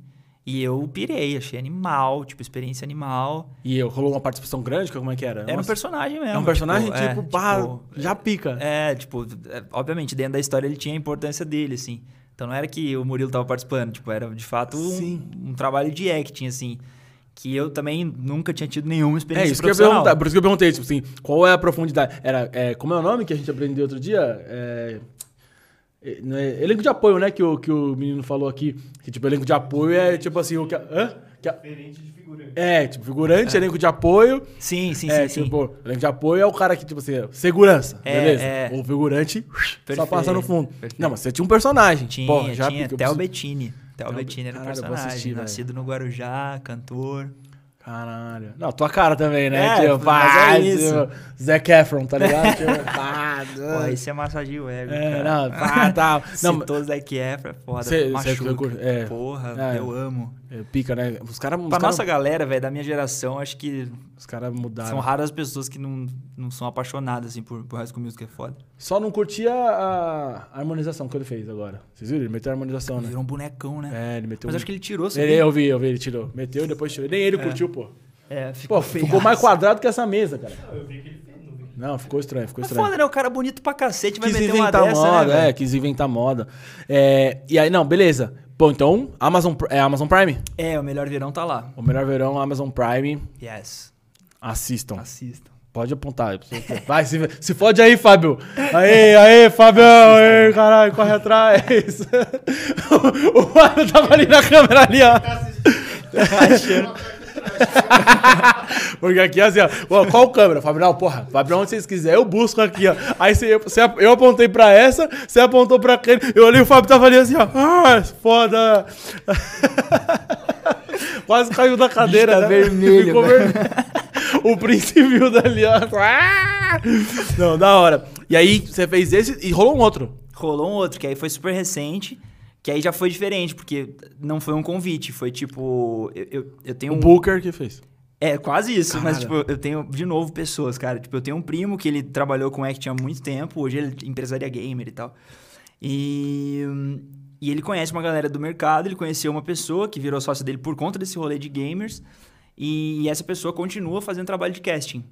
E eu pirei, achei animal, tipo, experiência animal. E eu, rolou uma participação grande? Como é que era? Era Nossa. um personagem mesmo. É um personagem, tipo, tipo, é, pá, tipo já pica. É, tipo, é, obviamente, dentro da história ele tinha a importância dele, assim. Então não era que o Murilo tava participando, tipo, era de fato um, um, trabalho de acting, assim. Que eu também nunca tinha tido nenhuma experiência. É, isso que eu perguntar, por isso que eu perguntei, tipo assim, qual é a profundidade? Era, é, como é o nome que a gente aprendeu outro dia? É. É, é, elenco de apoio, né? Que o, que o menino falou aqui. Que, tipo, elenco de apoio é tipo assim, o que. Hã? Que a... Diferente de figurante. É, tipo, figurante, é. elenco de apoio. Sim, sim, é, sim, tipo, sim. Elenco de apoio é o cara que, tipo assim, segurança, é, beleza? É. O figurante Perfeito. só passa no fundo. Perfeito. Não, mas você tinha um personagem. Tinha, Porra, já tinha. Theo Bettini. Theo Bettini era o personagem. Assistir, nascido no Guarujá, cantor. Caralho. Não, tua cara também, né? É, tipo, pá, é isso. Zac Efron, tá ligado? (laughs) tipo, Pô, isso é massageio ego, é, cara. Não, pá, (laughs) tá. Não, Citou Zac Efron, é foda. Cê, machuca. Cê, é, Porra, é, eu amo. É, pica, né? Os caras... Pra cara... nossa galera, velho, da minha geração, acho que... Os caras mudaram. São raras as pessoas que não, não são apaixonadas, assim, por, por High School Music, é foda. Só não curtia a, harmonização que ele fez agora. Vocês viram? Ele meteu a harmonização, ele né? Virou um bonecão, né? É, ele meteu Mas um... acho que ele tirou, ele, Eu vi, eu vi, ele tirou. Meteu e depois tirou. Nem ele é. curtiu, pô. É, ficou, Pô, ficou mais quadrado que essa mesa, cara. Não, eu vi que ele fez. Não, ficou estranho, ficou estranho. foda, né? O cara bonito pra cacete vai quis meter uma dessa, né, moda, né, É, quis inventar moda. É, e aí, não, beleza. Bom, então, Amazon, é Amazon Prime? É, o melhor verão tá lá. O melhor verão, Amazon Prime. Yes. Assistam. Assistam. Pode apontar. (laughs) Vai, se, se fode aí, Fábio. Aí, aí, Fábio. Aí, caralho, corre atrás. (laughs) o Fábio tava ali na câmera ali, ó. Tá (laughs) achando. (laughs) Porque aqui, assim, ó, qual câmera? Fabião, porra, Fabião, onde vocês quiserem, eu busco aqui, ó. Aí você, você, eu apontei pra essa, você apontou pra aquele, eu olhei o Fábio tava ali assim, ó. Ah, foda. (laughs) Quase caiu da cadeira, né? vermelho. Ficou vermelho. (laughs) o príncipe viu dali, ó. Não, da hora. E aí, você fez esse e rolou um outro. Rolou um outro, que aí foi super recente. Que aí já foi diferente, porque não foi um convite, foi tipo. Eu, eu, eu tenho. O um... Booker que fez. É, quase isso, cara. mas tipo, eu tenho, de novo, pessoas, cara. Tipo, eu tenho um primo que ele trabalhou com Act há muito tempo, hoje ele é empresaria gamer e tal. E, e ele conhece uma galera do mercado, ele conheceu uma pessoa que virou sócio dele por conta desse rolê de gamers, e, e essa pessoa continua fazendo trabalho de casting.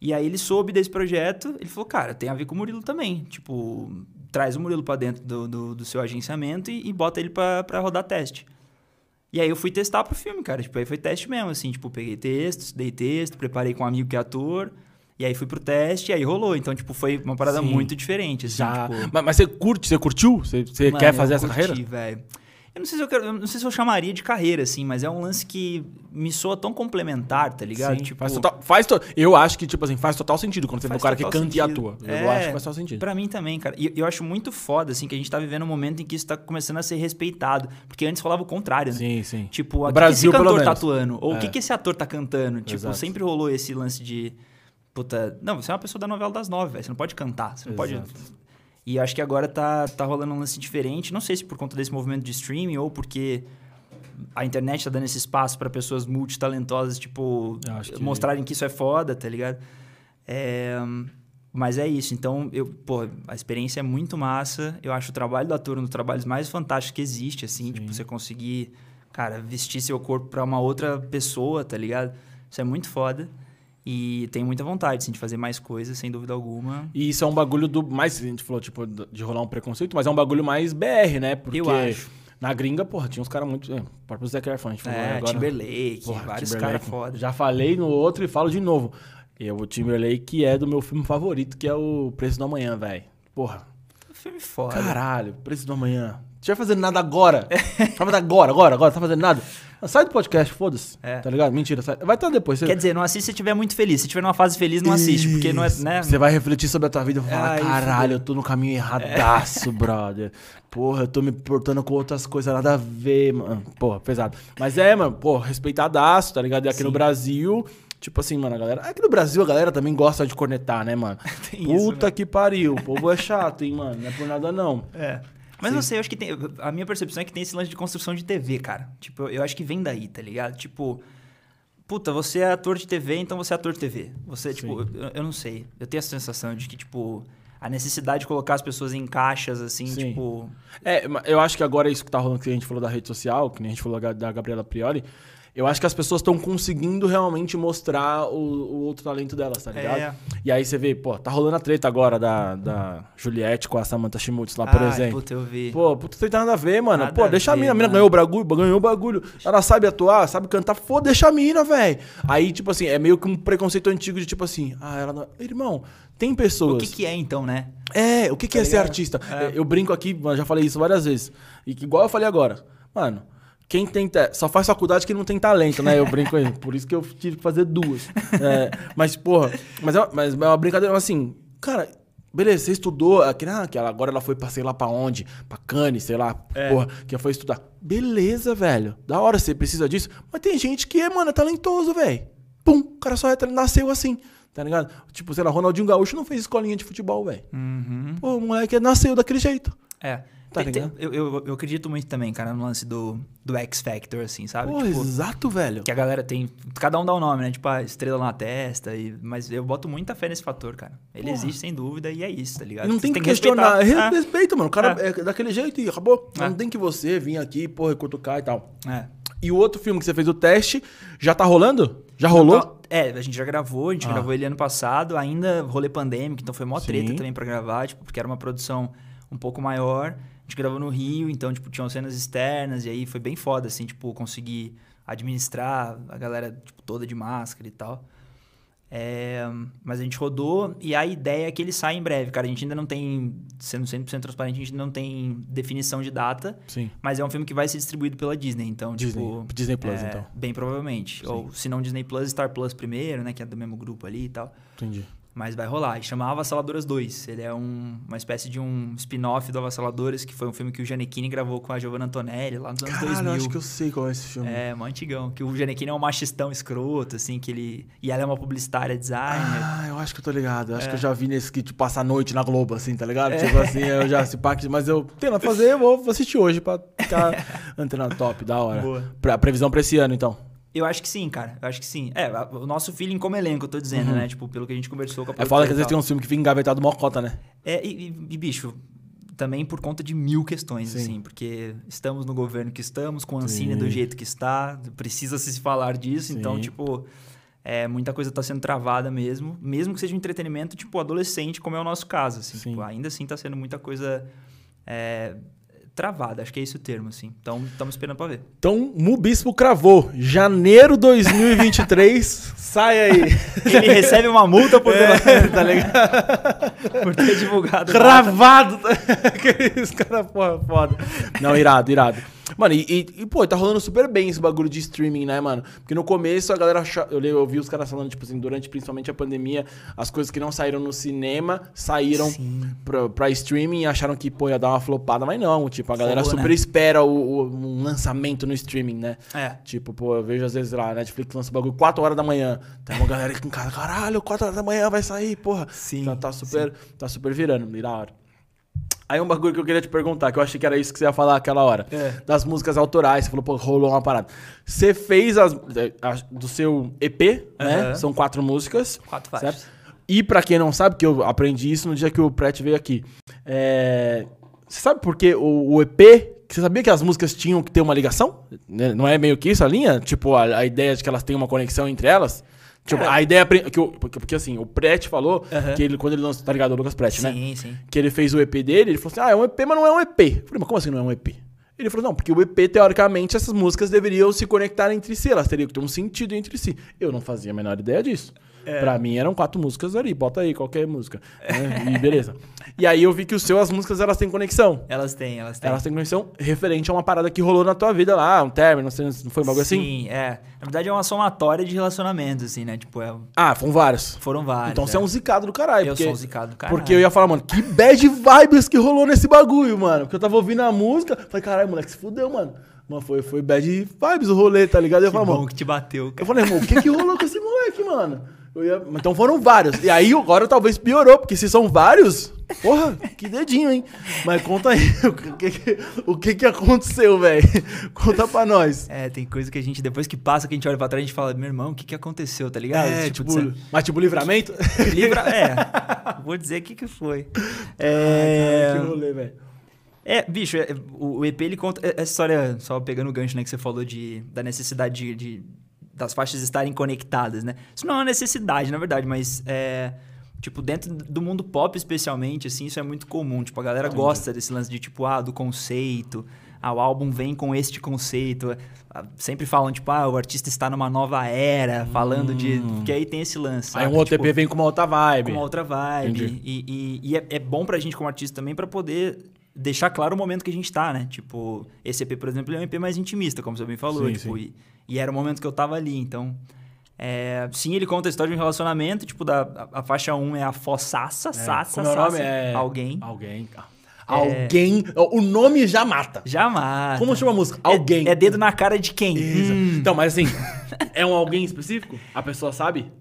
E aí ele soube desse projeto, ele falou, cara, tem a ver com o Murilo também. Tipo, traz o Murilo para dentro do, do, do, seu agenciamento e, e bota ele para rodar teste. E aí eu fui testar pro filme, cara. Tipo, aí foi teste mesmo, assim. Tipo, peguei textos, dei texto, preparei com um amigo que é ator. E aí fui pro teste e aí rolou. Então, tipo, foi uma parada Sim. muito diferente, assim. Já... Tipo... Mas, mas, você curte? Você curtiu? Você, você Mano, quer fazer essa curti, carreira? velho. Eu não sei se eu quero, não sei se eu chamaria de carreira, assim, mas é um lance que me soa tão complementar, tá ligado? Sim, tipo, faz total, faz to, eu acho que, tipo assim, faz total sentido quando você vê um cara que canta sentido. e atua. Eu é, acho que faz total sentido. Pra mim também, cara. E eu acho muito foda, assim, que a gente tá vivendo um momento em que isso tá começando a ser respeitado. Porque antes falava o contrário, né? Sim, sim. Tipo, o Brasil, que esse cantor tá atuando? Ou o é. que, que esse ator tá cantando? Tipo, Exato. sempre rolou esse lance de. Puta. Não, você é uma pessoa da novela das nove, velho. Você não pode cantar. Você não Exato. pode e acho que agora tá, tá rolando um lance diferente. Não sei se por conta desse movimento de streaming ou porque a internet tá dando esse espaço para pessoas multitalentosas, tipo, que... mostrarem que isso é foda, tá ligado? É, mas é isso. Então, eu, pô, a experiência é muito massa. Eu acho o trabalho do ator um dos trabalhos mais fantásticos que existe, assim. Sim. Tipo, você conseguir, cara, vestir seu corpo para uma outra pessoa, tá ligado? Isso é muito foda. E tenho muita vontade, assim, de fazer mais coisas, sem dúvida alguma. E isso é um bagulho do. Mais, a gente falou, tipo, de rolar um preconceito, mas é um bagulho mais BR, né? Porque eu acho. Na gringa, porra, tinha uns caras muito. É, o próprio Zac Efron, a gente falou é, agora. Timberlake, porra, vários caras foda. Já falei no outro e falo de novo. E o Timberlake é do meu filme favorito, que é o Preço do Amanhã, velho. Porra. Filme foda. Caralho, Preço do Amanhã. Vai fazendo nada agora. Tava agora, agora, agora, tá fazendo nada. Sai do podcast, foda-se. É. Tá ligado? Mentira, sai. vai estar depois. Você... Quer dizer, não assiste se estiver muito feliz. Se estiver numa fase feliz, não assiste, porque não é, né? Você vai refletir sobre a tua vida e falar, Ai, caralho, eu tô no caminho erradaço, é. brother. Porra, eu tô me portando com outras coisas nada a ver, mano. Porra, pesado. Mas é, mano, pô, respeitadaço, tá ligado? E aqui Sim. no Brasil, Tipo assim, mano, a galera. Aqui no Brasil a galera também gosta de cornetar, né, mano? (laughs) Puta isso, né? que pariu. O povo é chato, hein, mano? Não é por nada, não. É. Mas Sim. não sei, eu acho que tem. A minha percepção é que tem esse lance de construção de TV, cara. Tipo, eu acho que vem daí, tá ligado? Tipo. Puta, você é ator de TV, então você é ator de TV. Você, Sim. tipo, eu, eu, não sei. Eu tenho a sensação de que, tipo. a necessidade de colocar as pessoas em caixas, assim, Sim. tipo. É, eu acho que agora isso que tá rolando que a gente falou da rede social, que nem a gente falou da Gabriela Prioli, eu acho que as pessoas estão conseguindo realmente mostrar o, o, outro talento delas, tá ligado? É. E aí você vê, pô, tá rolando a treta agora da, da Juliette com a Samantha Schmutz lá, por Ai, exemplo. Puta, eu vi. Pô, puta, treta nada a ver, mano. Nada pô, deixa a, ver, a mina, a mina ganhou o bagulho, ganhou o bagulho. Ela sabe atuar, sabe cantar, pô, deixa a mina, velho. Aí, tipo assim, é meio que um preconceito antigo de tipo assim, ah, ela não... Irmão, tem pessoas. O que, que é então, né? É, o que, que tá é ser artista? É. Eu brinco aqui, já falei isso várias vezes. E que, igual eu falei agora. Mano, quem tem só faz faculdade que não tem talento, né? Eu brinco aí. Por isso que eu tive que fazer duas. É, mas, porra, mas é, mas é uma brincadeira assim, cara, beleza, você estudou, aqui, ah, que ela, agora ela foi pra sei lá pra onde, pra Cannes, sei lá, é. porra, que foi estudar. Beleza, velho. Da hora, você precisa disso. Mas tem gente que, mano, é talentoso, velho. Pum, o cara só é, nasceu assim. Tá ligado? Tipo, sei lá, Ronaldinho Gaúcho não fez escolinha de futebol, velho. Uhum. Pô, o moleque nasceu daquele jeito. É. Tá tem, tem, eu, eu, eu, acredito muito também, cara, no lance do, do X Factor, assim, sabe? Pô, tipo, exato, velho. Que a galera tem. Cada um dá um nome, né? Tipo, a estrela na testa. E, mas eu boto muita fé nesse fator, cara. Ele Porra. existe sem dúvida e é isso, tá ligado? Não tem que, que questionar. Respeitar. É. Respeita, mano. O cara é. é. daquele jeito e acabou. É. Não tem que você vir aqui, porra, cutucar e tal. É. E o outro filme que você fez o teste, já tá rolando? Já rolou? Tá, é, a gente já gravou, a gente ah. gravou ele ano passado, ainda rolê pandêmico, então foi mó treta também para gravar, tipo, porque era uma produção um pouco maior. A gente gravou no Rio, então, tipo, tinham cenas externas, e aí foi bem foda, assim, tipo, conseguir administrar a galera, tipo, toda de máscara e tal. É, mas a gente rodou e a ideia é que ele saia em breve, cara. A gente ainda não tem, sendo 100% transparente, a gente não tem definição de data. Sim. Mas é um filme que vai ser distribuído pela Disney, então, Disney. tipo... Disney Plus, é, então. Bem provavelmente. Sim. Ou, se não Disney Plus, Star Plus primeiro, né? Que é do mesmo grupo ali e tal. Entendi. Mas vai rolar. E chama Avassaladoras 2. Ele é um, uma espécie de um spin-off do Avassaladoras, que foi um filme que o Giannichini gravou com a Giovanna Antonelli lá nos anos Cara, 2000. acho que eu sei qual é esse filme. É, mó antigão. Que o Giannichini é um machistão escroto, assim, que ele... E ela é uma publicitária designer. Ah, eu acho que eu tô ligado. Eu acho é. que eu já vi nesse que, tipo, passa a noite na Globo, assim, tá ligado? É. Tipo assim, eu já se pá, mas eu tenho nada fazer, eu vou assistir hoje pra ficar (laughs) antenado top, da hora. Boa. Pra, previsão pra esse ano, então. Eu acho que sim, cara. Eu acho que sim. É, o nosso feeling como elenco, eu tô dizendo, uhum. né? Tipo, pelo que a gente conversou com a É foda que às vezes tem um filme que fica engavetado mocota, né? É, e, e, bicho, também por conta de mil questões, sim. assim. Porque estamos no governo que estamos, com a Ancine do jeito que está, precisa se falar disso. Sim. Então, tipo, é, muita coisa tá sendo travada mesmo. Mesmo que seja um entretenimento, tipo, adolescente, como é o nosso caso, assim. Tipo, ainda assim tá sendo muita coisa... É, travada, acho que é esse o termo, assim. Então, estamos esperando para ver. Então, Mubispo cravou. Janeiro 2023, (laughs) sai aí. Ele recebe uma multa por ter, (laughs) é, tá ligado? por ter divulgado. (laughs) Cravado. Aqueles caras, porra, foda. Não, irado, irado. Mano, e, e, e, pô, tá rolando super bem esse bagulho de streaming, né, mano? Porque no começo a galera. Eu, eu ouvi os caras falando, tipo assim, durante principalmente a pandemia, as coisas que não saíram no cinema saíram pra, pra, streaming e acharam que, pô, ia dar uma flopada, mas não. Tipo, a galera super né? espera o, o, um lançamento no streaming, né? É. Tipo, pô, eu vejo às vezes lá, a Netflix lança o bagulho 4 horas da manhã. Tem uma galera com cara, caralho, 4 horas da manhã vai sair, porra. Sim. Então tá super, sim. tá super virando, da hora. Aí um bagulho que eu queria te perguntar, que eu achei que era isso que você ia falar aquela hora. É. Das músicas autorais. Você falou, pô, rolou uma parada. Você fez as, as do seu EP, uhum. né? São quatro músicas. Quatro faixas. Certo? E para quem não sabe, que eu aprendi isso no dia que o Pret veio aqui. É... Você sabe por que o, o, EP... Você sabia que as músicas tinham que ter uma ligação? Né, não é meio que isso a linha? Tipo, a, a ideia de que elas têm uma conexão entre elas? Tipo, a ideia. Que eu, porque, porque assim, o Prete falou que ele, quando ele lançou, tá ligado? O Lucas Prete, né? Sim, sim. Que ele fez o EP dele, ele falou assim: ah, é um EP, mas não é um EP. Eu falei, mas como assim não é um EP? Ele falou, não, porque o EP, teoricamente, essas músicas deveriam se conectar entre si, elas teriam que ter um sentido entre si. Eu não fazia a menor ideia disso. É. Pra mim eram quatro músicas ali, bota aí qualquer música. Né? E beleza. E aí eu vi que o seu, as músicas, elas têm conexão. Elas têm, elas têm. Elas têm conexão referente a uma parada que rolou na tua vida lá, um término, não foi um bagulho Sim, assim? Sim, é. Na verdade é uma somatória de relacionamentos, assim, né? Tipo, é... Ah, foram vários. Foram vários. Então é. você é um zicado do caralho. Eu porque... sou um zicado do caralho. Porque eu ia falar, mano, que bad vibes que rolou nesse bagulho, mano. Porque eu tava ouvindo a música, falei, caralho, moleque, se fudeu, mano. Mano, foi, foi bad vibes o rolê, tá ligado? Eu que falei, bom mano. que te bateu, cara. Eu falei, irmão, o que que rolou com esse moleque, mano? Ia... Então foram vários. E aí agora talvez piorou, porque se são vários, porra, que dedinho, hein? Mas conta aí, (laughs) o que, o que, que aconteceu, velho? Conta pra nós. É, tem coisa que a gente, depois que passa, que a gente olha pra trás, a gente fala, meu irmão, o que, que aconteceu, tá ligado? É, tipo, tipo mas tipo livramento? Livra... (laughs) É, vou dizer o que, que foi. É... Ai, cara, que rolê, velho. É, bicho, é, o, EP ele conta. Essa história, só pegando o gancho, né, que você falou de, da necessidade de, de das faixas estarem conectadas, né? Isso não é uma necessidade, na verdade, mas é. Tipo, dentro do mundo pop, especialmente, assim, isso é muito comum. Tipo, a galera gosta desse lance de, tipo, ah, do conceito. Ah, o álbum vem com este conceito. Ah, sempre falam, tipo, ah, o artista está numa nova era, falando hum. de. Porque aí tem esse lance. Sabe? Aí um outro tipo, EP vem com uma outra vibe. Com uma outra vibe. E, e, e, é, é bom pra gente, como artista, também, para poder deixar claro o momento que a gente tá, né? Tipo, esse EP, por exemplo, é um EP mais intimista, como você bem falou. Sim, tipo, sim. E, e, era o momento que eu tava ali, então... É, sim, ele conta a história de um relacionamento, tipo, da, a, a faixa 1 é a fossaça, é, saça, saça, nome é... Alguém. Alguém, é... Alguém. O nome já mata. Já mata. Como chama a música? É, alguém. É, é dedo na cara de quem? Hum. Então, mas assim, é um alguém específico? A pessoa sabe?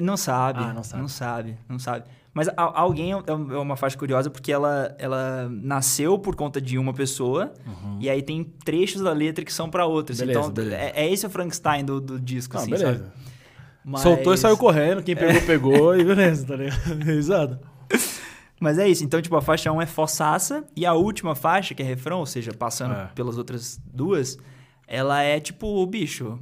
Não sabe. Ah, não sabe. Não sabe, não sabe. Mas a, alguém é, é uma faixa curiosa porque ela, ela nasceu por conta de uma pessoa uhum. e aí tem trechos da letra que são para outras. Beleza, então beleza. É, é, esse o Frankenstein do, do disco, ah, assim, beleza. sabe? Mas... Soltou e saiu correndo, quem pegou, pegou e (laughs) beleza, tá ligado? (laughs) Exato. Mas é isso. Então, tipo, a faixa 1 é fossaça e a última faixa, que é refrão, ou seja, passando é. pelas outras duas, ela é tipo, bicho,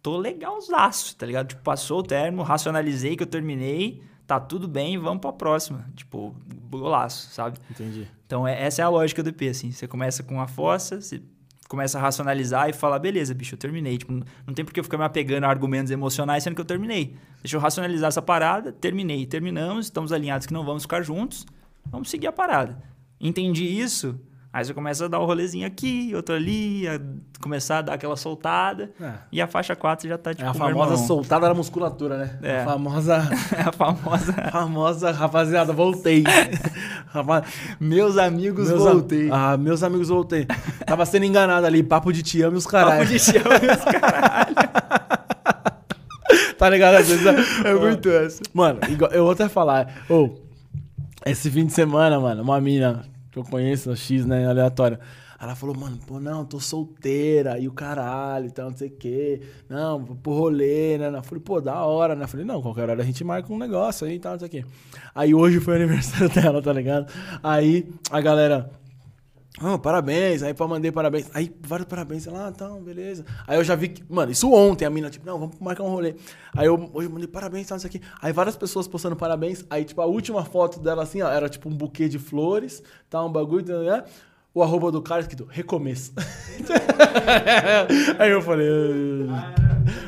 tô legalzaço, tá ligado? Tipo, passou o termo, racionalizei que eu terminei, tá tudo bem, vamos pra próxima. Tipo, golaço, sabe? Entendi. Então, é, essa é a lógica do EP, assim. Você começa com a fossa, você começa a racionalizar e fala, beleza, bicho, eu terminei. Tipo, não tem porque eu ficar me apegando a argumentos emocionais sendo que eu terminei. Deixa eu racionalizar essa parada, terminei. Terminamos, estamos alinhados que não vamos ficar juntos, vamos seguir a parada. Entendi isso, Aí você começa a dar um rolezinho aqui, outro ali, a começar a dar aquela soltada. É. E a faixa 4 já tá tipo. (laughs) É a famosa soltada da musculatura, (laughs) né? É. A famosa. a famosa. famosa, rapaziada, voltei. (laughs) meus amigos, meus voltei. A... Ah, meus amigos, voltei. Tava sendo enganado ali, papo de te amo e os caralho. Papo de te amo e os caralho. tá ligado? Às vezes é, é muito essa. Mano, eu vou até falar. Ô, oh, esse fim de semana, mano, uma mina que eu conheço, X, né, aleatório. Ela falou, mano, pô, não, tô solteira, e o caralho, e tal, não sei o quê. Não, vou pro rolê, né? Eu falei, pô, da hora, né? Eu falei, não, qualquer hora a gente marca um negócio aí e tal, não sei o quê. Aí hoje foi o aniversário (laughs) dela, tá ligado? Aí a galera, Oh, parabéns, aí pra mandei parabéns. Aí vários parabéns, lá, ah, então, beleza. Aí eu já vi que, mano, isso ontem, a mina, tipo, não, vamos marcar um rolê. Aí eu hoje eu mandei parabéns, tal, isso aqui. Aí várias pessoas postando parabéns. Aí, tipo, a última foto dela, assim, ó, era tipo um buquê de flores, tá, um bagulho, né? O arroba do cara escrito recomeço. (laughs) aí eu falei.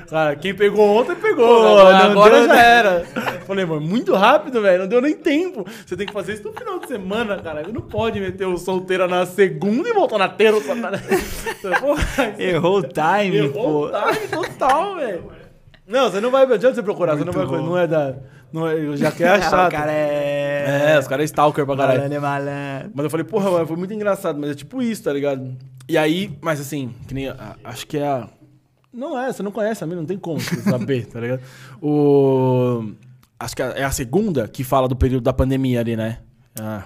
Cara, quem pegou ontem pegou. Pô, agora deu, já era. (laughs) Falei, mano, muito rápido, velho. Não deu nem tempo. Você tem que fazer isso no final de semana, cara. Não pode meter o solteira na segunda e voltar na terça. (laughs) Errou o time, Errou pô. Errou o time total, velho. Não, você não vai. Adianta você procurar, muito você não vai. Bom. Não é da. Não é, já quer (laughs) achar. o cara é. É, os caras é stalker pra caralho. Malandro é malandro. Mas eu falei, porra, mano, foi muito engraçado. Mas é tipo isso, tá ligado? E aí, mas assim, que nem. Acho que é a não é, você não conhece a mim, não tem como saber, tá ligado? O... Acho que é a segunda que fala do período da pandemia ali, né? Ah.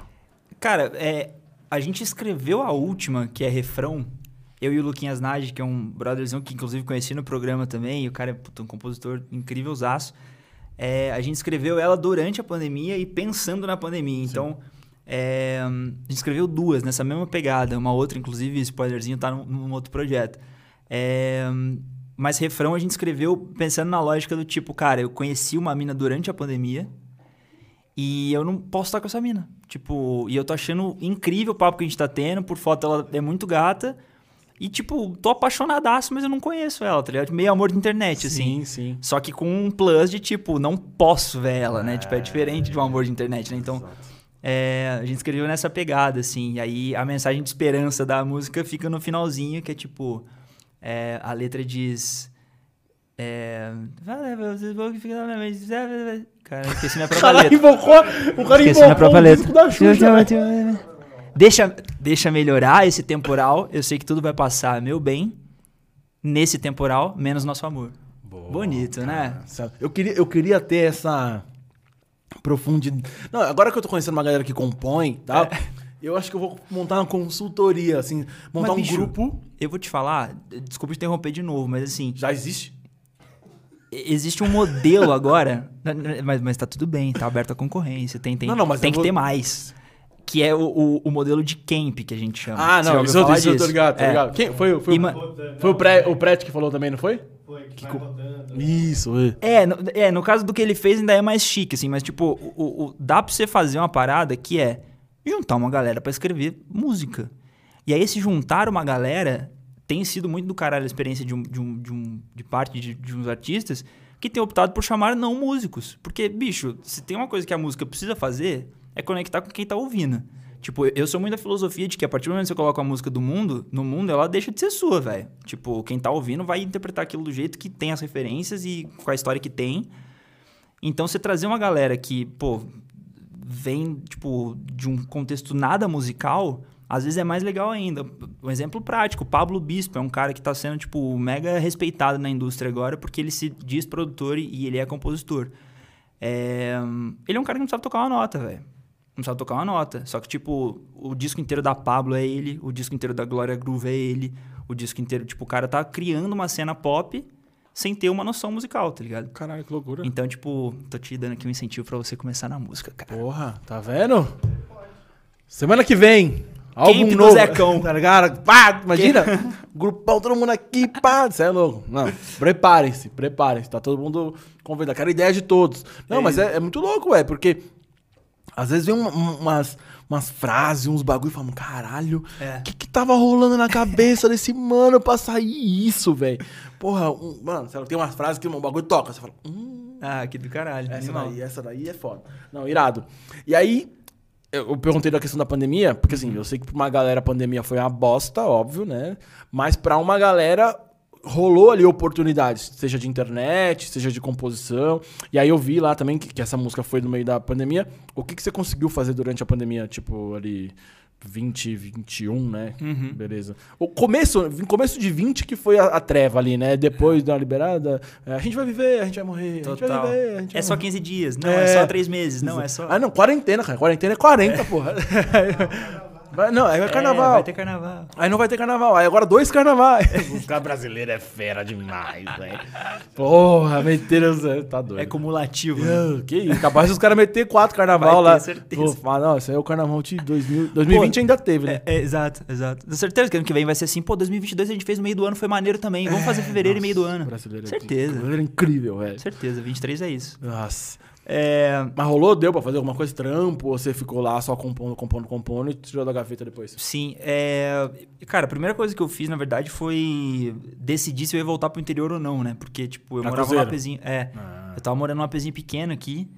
Cara, é, a gente escreveu a última, que é refrão. Eu e o Luquinhas Nadi, que é um brotherzão que inclusive conheci no programa também, e o cara é um compositor incrível, zaço. É, a gente escreveu ela durante a pandemia e pensando na pandemia. Então, é, a gente escreveu duas nessa mesma pegada. Uma outra, inclusive, spoilerzinho, tá num, num outro projeto. É, mas refrão a gente escreveu pensando na lógica do tipo, cara, eu conheci uma mina durante a pandemia e eu não posso estar com essa mina. Tipo, e eu tô achando incrível o papo que a gente tá tendo, por foto ela é muito gata. E, tipo, tô apaixonadaço, mas eu não conheço ela, tá ligado? Meio amor de internet, assim. Sim, sim. Só que com um plus de, tipo, não posso ver ela, né? É... Tipo, é diferente de um amor de internet, né? Então, é, a gente escreveu nessa pegada, assim. E aí, a mensagem de esperança da música fica no finalzinho, que é, tipo... É, a letra diz. É... Cara, esqueci minha própria letra. Invocou, o cara esqueci minha própria letra. Da Xuxa, deixa, deixa melhorar esse temporal. Eu sei que tudo vai passar, meu bem. Nesse temporal, menos nosso amor. Boa. Bonito, né? Eu queria, eu queria ter essa profundidade. Não, agora que eu tô conhecendo uma galera que compõe tal, é. eu acho que eu vou montar uma consultoria, assim, montar mas, um bicho, grupo. Eu vou te falar, desculpa te interromper de novo, mas assim. Já existe? Existe um modelo agora, (laughs) mas, mas tá tudo bem, tá aberta a concorrência, tem, tem, não, não, tem que vou... ter mais. Que é o, o, o, modelo de camp que a gente chama. Ah, não, isso eu, isso eu tô ligado, tô é. ligado. Quem, foi foi, Ima... foi o, pré, o Pret que falou também, não foi? Foi, que, que Isso, é. É no, é, no caso do que ele fez ainda é mais chique, assim, mas tipo, o, o, dá pra você fazer uma parada que é juntar uma galera para escrever música. E aí, esse juntar uma galera tem sido muito do caralho a experiência de, um, de, um, de, um, de parte de, de uns artistas que tem optado por chamar não músicos. Porque, bicho, se tem uma coisa que a música precisa fazer, é conectar com quem tá ouvindo. Tipo, eu sou muito da filosofia de que a partir do momento que você coloca a música do mundo, no mundo, ela deixa de ser sua, velho. Tipo, quem tá ouvindo vai interpretar aquilo do jeito que tem as referências e com a história que tem. Então, você trazer uma galera que, pô, vem, tipo, de um contexto nada musical, às vezes é mais legal ainda. Um exemplo prático, Pablo Bispo é um cara que está sendo, tipo, mega respeitado na indústria agora porque ele se diz produtor e ele é compositor. É... Ele é um cara que não sabe tocar uma nota, velho. Não sabe tocar uma nota. Só que, tipo, o disco inteiro da Pablo é ele, o disco inteiro da Glória Groove é ele, o disco inteiro, tipo, o cara tá criando uma cena pop sem ter uma noção musical, tá ligado? Caralho, que loucura. Então, tipo, tô te dando aqui um incentivo para você começar na música, cara. Porra, tá vendo? Semana que vem, Álbum novo. do Zecão. (laughs) Tá ligado? Pá, imagina? (laughs) Grupão, todo mundo aqui, pá. Você é louco. Não, preparem-se, preparem-se. Tá todo mundo convidado. Quero ideia de todos. Não, é mas é, é, muito louco, ué, porque às vezes vem uma, umas, umas frases, uns bagulho e falam, caralho, o é. que que tava rolando na cabeça desse mano pra sair isso, velho? Porra, um, mano, tem umas frases que um bagulho toca. Você fala, hum. Ah, que do caralho. Essa daí, essa daí é foda. Não, irado. E aí, eu perguntei da questão da pandemia, porque assim, eu sei que pra uma galera a pandemia foi uma bosta, óbvio, né? Mas pra uma galera rolou ali oportunidades, seja de internet, seja de composição. E aí eu vi lá também que, que essa música foi no meio da pandemia. O que, que você conseguiu fazer durante a pandemia? Tipo, ali 2021, né? Uhum. Beleza. O começo, começo de 20 que foi a, a treva ali, né? Depois da liberada, é, a gente vai viver, a gente vai morrer, Total. a gente vai viver, a gente É só 15 dias, não, é, é só 3 meses, não, é só... Ah, não, quarentena, cara. Quarentena é 40, é. porra. (laughs) Vai, não, aí vai é, carnaval. vai ter carnaval. Aí não vai ter carnaval. Aí agora dois carnavais. (laughs) Os caras brasileiros é fera demais, velho. Porra, meteram. Tá doido. É cumulativo. Né? Que isso? Capaz os caras meter quatro carnaval vai lá. certeza. Pô, não, isso aí é o carnaval de 2000, 2020 pô, ainda teve, né? É, é, exato, exato. Tenho certeza que ano que vem vai ser assim. Pô, 2022 a gente fez no meio do ano, foi maneiro também. Vamos fazer fevereiro nossa, e meio do ano. Brasileiro certeza. Brasileiro é incrível, velho. Certeza, 23 é isso. Nossa. É... Mas rolou? Deu pra fazer alguma coisa trampo? Ou você ficou lá só compondo, compondo, compondo e tirou da gaveta depois? Sim. É... Cara, a primeira coisa que eu fiz, na verdade, foi decidir se eu ia voltar pro interior ou não, né? Porque, tipo, eu morava cruzeiro. numa pezinha... É. Ah. Eu tava morando numa pezinha pequena aqui.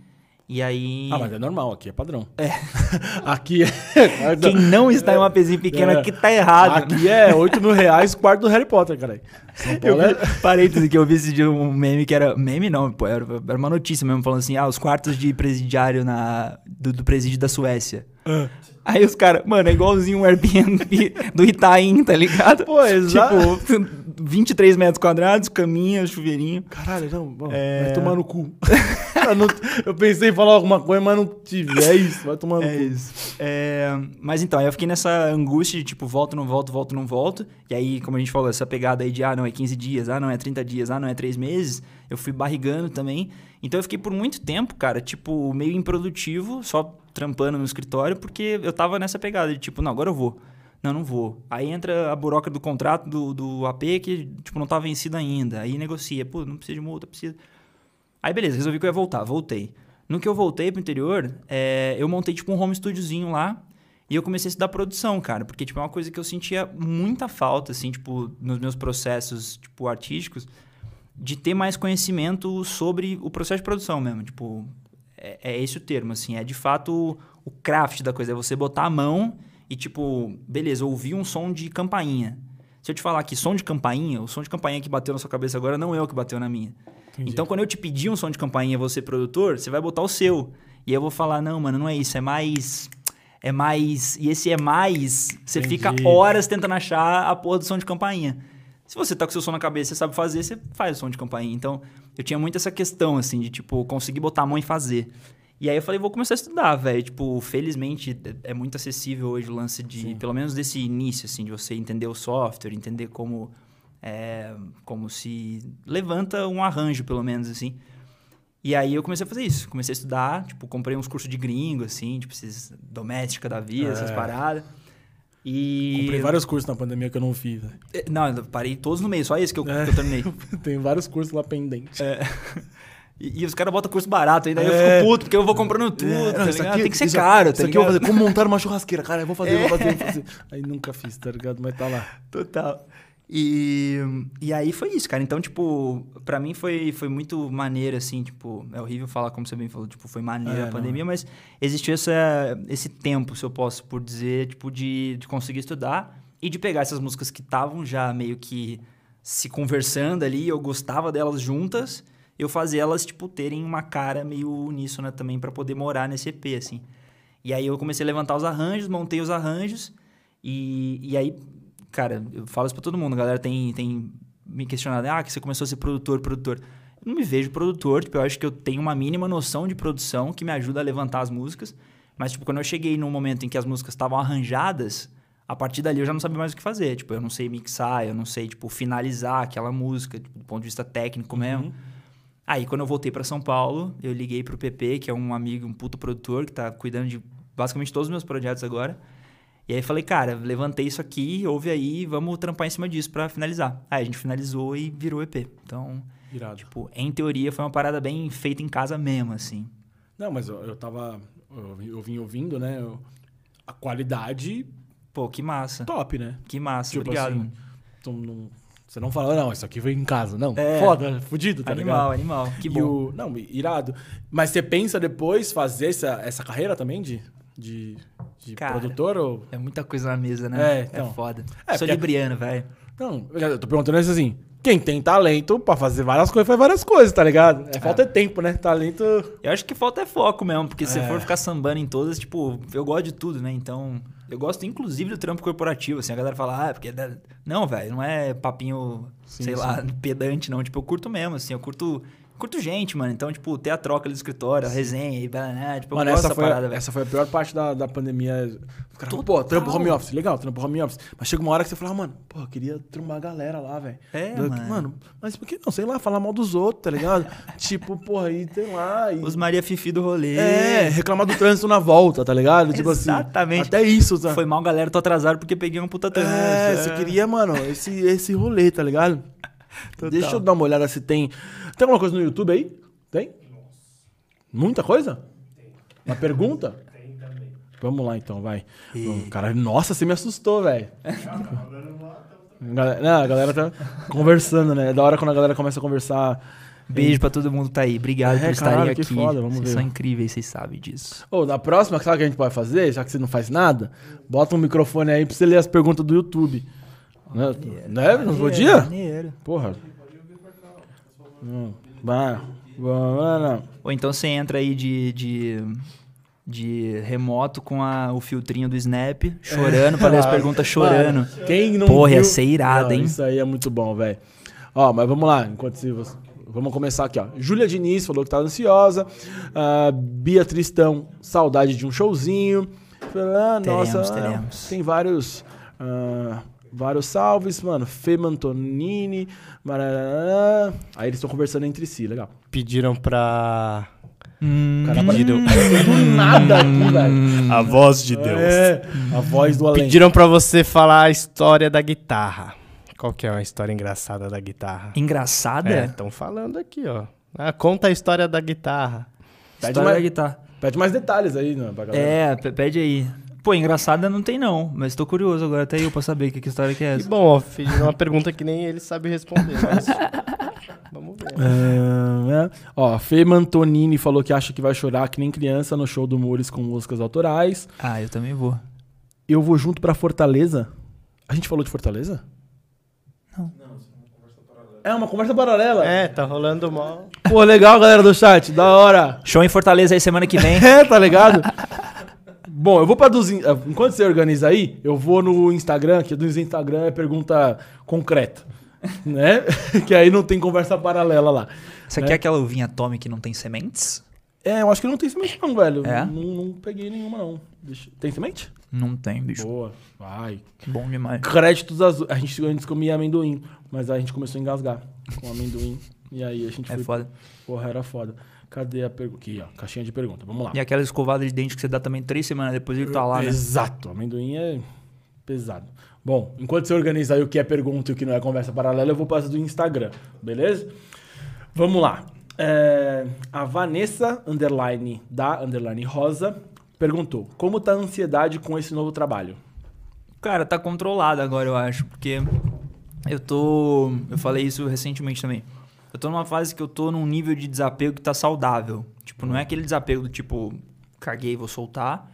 E aí. Ah, mas é normal, aqui é padrão. É. (laughs) aqui é. Quem não está em uma pezinha pequena é. aqui tá errado. Aqui é 8 mil reais quarto do Harry Potter, cara. São Paulo eu é... Parênteses, que eu vi esse dia um meme que era. Meme não, pô, era, era uma notícia mesmo, falando assim: ah, os quartos de presidiário na, do, do presídio da Suécia. Ah. Aí os caras, mano, é igualzinho um Airbnb do Itaim, tá ligado? Pô, exato. Tipo, (laughs) 23 metros quadrados, caminha, chuveirinho. Caralho, não, é... vai tomar no cu. (laughs) eu pensei em falar alguma coisa, mas não tive. É isso, vai tomar no é cu. Isso. É... Mas então, aí eu fiquei nessa angústia de tipo, volto, não volto, volto, não volto. E aí, como a gente falou, essa pegada aí de, ah, não, é 15 dias, ah, não, é 30 dias, ah, não, é 3 meses. Eu fui barrigando também. Então eu fiquei por muito tempo, cara, tipo, meio improdutivo, só trampando no escritório, porque eu tava nessa pegada de tipo, não, agora eu vou. Não, não vou. Aí entra a buroca do contrato do, do AP que, tipo, não tá vencido ainda. Aí negocia. Pô, não precisa de multa, precisa. Aí beleza, resolvi que eu ia voltar. Voltei. No que eu voltei pro interior, é, eu montei, tipo, um home studiozinho lá. E eu comecei a estudar produção, cara. Porque, tipo, é uma coisa que eu sentia muita falta, assim, tipo, nos meus processos, tipo, artísticos. De ter mais conhecimento sobre o processo de produção mesmo. Tipo, é, é esse o termo, assim. É de fato o craft da coisa. É você botar a mão e, tipo, beleza, ouvir um som de campainha. Se eu te falar que som de campainha, o som de campainha que bateu na sua cabeça agora não é o que bateu na minha. Entendi. Então, quando eu te pedir um som de campainha, você produtor, você vai botar o seu. E eu vou falar, não, mano, não é isso, é mais... É mais... E esse é mais... Você Entendi. fica horas tentando achar a porra do som de campainha. Se você tá com seu som na cabeça, você sabe fazer, você faz o som de campainha. Então, eu tinha muito essa questão, assim, de, tipo, conseguir botar a mão e fazer. E aí eu falei, vou começar a estudar, velho. Tipo, felizmente é muito acessível hoje o lance de, Sim. pelo menos desse início, assim, de você entender o software, entender como, é, como se levanta um arranjo, pelo menos, assim. E aí eu comecei a fazer isso. Comecei a estudar, tipo, comprei uns cursos de gringo, assim, tipo, esses doméstica da vida, é. essas paradas. E... Comprei vários cursos na pandemia que eu não fiz. Né? É, não, eu parei todos no meio, só esse que eu, é. que eu terminei. (laughs) Tem vários cursos lá pendentes. É. (laughs) E, e, os caras botam curso barato, ainda é. eu fico puto, porque eu vou comprando tudo, é. tá não, aqui, Tem que ser caro, tá Isso aqui eu vou fazer, como montar uma churrasqueira. Cara, eu vou fazer, é. vou fazer, vou fazer. Aí nunca fiz, tá ligado? Mas tá lá. (laughs) Total. E, e aí foi isso, cara. Então, tipo, pra mim foi, foi muito maneiro, assim, tipo, é horrível falar como você bem falou, tipo, foi maneiro é, a pandemia, não. mas existiu essa, esse tempo, se eu posso por dizer, tipo, de, de conseguir estudar e de pegar essas músicas que estavam já meio que se conversando ali, eu gostava delas juntas, eu fazer elas, tipo, terem uma cara meio uníssona também para poder morar nesse EP, assim. E aí eu comecei a levantar os arranjos, montei os arranjos, e, e aí cara, eu falo isso pra todo mundo, a galera tem, tem me questionado, ah, que você começou a ser produtor, produtor. Eu não me vejo produtor, tipo, eu acho que eu tenho uma mínima noção de produção que me ajuda a levantar as músicas, mas, tipo, quando eu cheguei num momento em que as músicas estavam arranjadas, a partir dali eu já não sabia mais o que fazer. Tipo, eu não sei mixar, eu não sei, tipo, finalizar aquela música, tipo, do ponto de vista técnico uhum. mesmo. Aí, quando eu voltei para São Paulo, eu liguei pro PP, que é um amigo, um puto produtor, que tá cuidando de basicamente todos os meus projetos agora. E aí falei, cara, levantei isso aqui, ouve aí, vamos trampar em cima disso para finalizar. Aí a gente finalizou e virou EP. Então, Irado. tipo, em teoria foi uma parada bem feita em casa mesmo, assim. Não, mas eu, eu tava. Eu, eu vim ouvindo, né? Eu, a qualidade. Pô, que massa. Top, né? Que massa, tipo obrigado. Assim, então, não, você não fala, não, isso aqui veio em casa. Não, é, foda, fudido, tá animal, ligado? Animal, animal. Que bom. O, não, irado. Mas você pensa depois fazer essa, essa carreira também de de, de Cara, produtor? Ou... É muita coisa na mesa, né? É, então. é foda. É, Sou porque... libriano, velho. Não, eu tô perguntando isso assim. Quem tem talento pra fazer várias coisas, faz várias coisas, tá ligado? É, falta é tempo, né? Talento. Eu acho que falta é foco mesmo, porque se é. for ficar sambando em todas, tipo, eu gosto de tudo, né? Então, eu gosto inclusive do trampo corporativo, assim, a galera fala, ah, é porque. Não, velho, não é papinho, sim, sei sim. lá, pedante, não. Tipo, eu curto mesmo, assim, eu curto curto gente, mano. Então, tipo, ter a troca ali do escritório, a resenha e né? tipo, mano, essa foi, parada, essa foi a pior parte da, da pandemia. Cara, pô, trampo home office, legal, trampo home office. Mas chega uma hora que você fala, ah, mano, pô, eu queria trombar a galera lá, velho. É, mano. mano. Mas por que não? Sei lá, falar mal dos outros, tá ligado? (laughs) tipo, porra, aí, sei lá. E... Os Maria Fifi do rolê. É, reclamar do trânsito na volta, tá ligado? Tipo assim. Exatamente. Até isso, tá? Foi mal, galera, tô atrasado porque peguei um puta trânsito. É, é, você queria, mano, esse, esse rolê, tá ligado? Total. Deixa eu dar uma olhada se tem. Tem alguma coisa no YouTube aí? Tem? Nossa. Muita coisa? Tem. Uma pergunta? Tem também. Vamos lá então, vai. E... Cara, nossa, você me assustou, velho. (laughs) Não, a galera tá conversando, né? É da hora quando a galera começa a conversar. Beijo e... pra todo mundo que tá aí. Obrigado é, por estarem aqui. Foda, vamos vocês ver. são incríveis, vocês sabem disso. Ô, oh, na próxima, sabe o que a gente pode fazer? Já que você não faz nada, bota um microfone aí pra você ler as perguntas do YouTube. Maneiro, né? Não podia? Maneiro. Porra. Não. Vai. Ou então você entra aí de, de, de remoto com a, o filtrinho do Snap, chorando é. pra ler as (laughs) perguntas chorando. Mano, quem não Porra, viu? ia ser irado, hein? Isso aí é muito bom, velho. Ó, mas vamos lá, enquanto se você... Vamos começar aqui, ó. Júlia Diniz falou que tá ansiosa. Uh, Bia Tristão, saudade de um showzinho. Ah, teremos, nossa, teremos. tem vários... Uh, Vários salves, mano. Fê Mantonini. Marará. Aí eles estão conversando entre si, legal. Pediram pra. Hum, pediram. (laughs) Do nada aqui, velho. A voz de Deus. É, a voz do além. Pediram pra você falar a história da guitarra. Qual que é uma história engraçada da guitarra? Engraçada? É, estão falando aqui, ó. Ah, conta a história da guitarra. Pede história mais, da guitarra. Pede mais detalhes aí, né, pra galera. É, pede aí. Pô, engraçada não tem não, mas tô curioso agora até eu pra saber que, que história que é essa. Que bom, ó, fiz uma pergunta que nem ele sabe responder, mas... (laughs) Vamos ver. É, é. Ó, Fê Mantonini falou que acha que vai chorar que nem criança no show do Mures com músicas autorais. Ah, eu também vou. Eu vou junto pra Fortaleza. A gente falou de Fortaleza? Não. É uma conversa paralela. É, tá rolando mal. Pô, legal, galera do chat. Da hora. Show em Fortaleza aí semana que vem. (laughs) é, tá ligado? (laughs) Bom, eu vou para dos. Eh, enquanto você organiza aí, eu vou no Instagram, que do Instagram é pergunta concreta. (laughs) né? (laughs) que aí não tem conversa paralela lá. Você né? quer aquela uvinha Tommy que não tem sementes? É, eu acho que não tem semente não, velho. É? Não, não peguei nenhuma, não. Deixa- Tem semente? Não tem, bicho. Boa. Vai. Bom demais. Créditos azuis. A gente antes comia amendoim, mas a gente começou a engasgar com amendoim. (laughs) E aí a gente É foi... foda. Porra, era foda. Cadê a pergunta? Aqui, ó. Caixinha de pergunta. Vamos lá. E aquela escovada de dente que você dá também três semanas depois ele tá lá, né? Exato. Amendoim é pesado. Bom, enquanto você organiza aí o que é pergunta e o que não é conversa paralela, eu vou passar do Instagram, beleza? Vamos lá. É, a Vanessa, underline, da underline rosa, perguntou, como tá a ansiedade com esse novo trabalho? Cara, tá controlado agora, eu acho, porque eu tô. Eu falei isso recentemente também. Eu tô numa fase que eu tô num nível de desapego que tá saudável. Tipo, não é aquele desapego do tipo, caguei, vou soltar.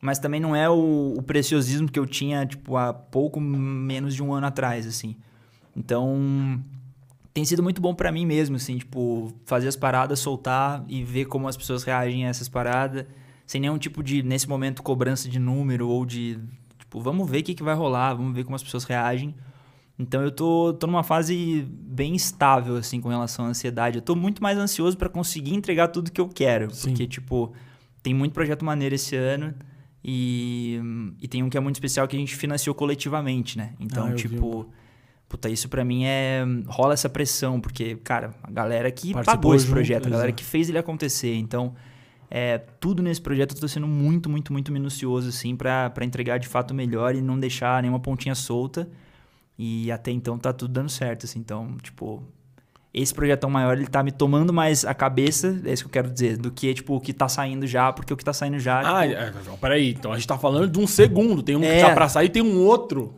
Mas também não é o, o preciosismo que eu tinha, tipo, há pouco menos de um ano atrás, assim. Então, tem sido muito bom pra mim mesmo, assim, tipo, fazer as paradas, soltar e ver como as pessoas reagem a essas paradas, sem nenhum tipo de, nesse momento, cobrança de número ou de, tipo, vamos ver o que, que vai rolar, vamos ver como as pessoas reagem. Então eu tô, tô numa fase bem estável, assim, com relação à ansiedade. Eu tô muito mais ansioso pra conseguir entregar tudo que eu quero. Sim. Porque, tipo, tem muito projeto maneiro esse ano e, e tem um que é muito especial que a gente financiou coletivamente, né? Então, Ah, eu vi tipo... Puta, isso pra mim é. rola essa pressão, porque, cara, a galera que Participou pagou esse junto, projeto, a galera exato. que fez ele acontecer. Então, é, tudo nesse projeto eu tô sendo muito, muito, muito minucioso, assim, pra entregar de fato melhor e não deixar nenhuma pontinha solta. E até então tá tudo dando certo, assim. Então, tipo, esse projetão maior, ele tá me tomando mais a cabeça, é isso que eu quero dizer, do que, tipo, o que tá saindo já, porque o que tá saindo já. Ah, tipo, é, não, peraí. Então a gente tá falando de um segundo. Tem um que É. tá pra sair tem um outro.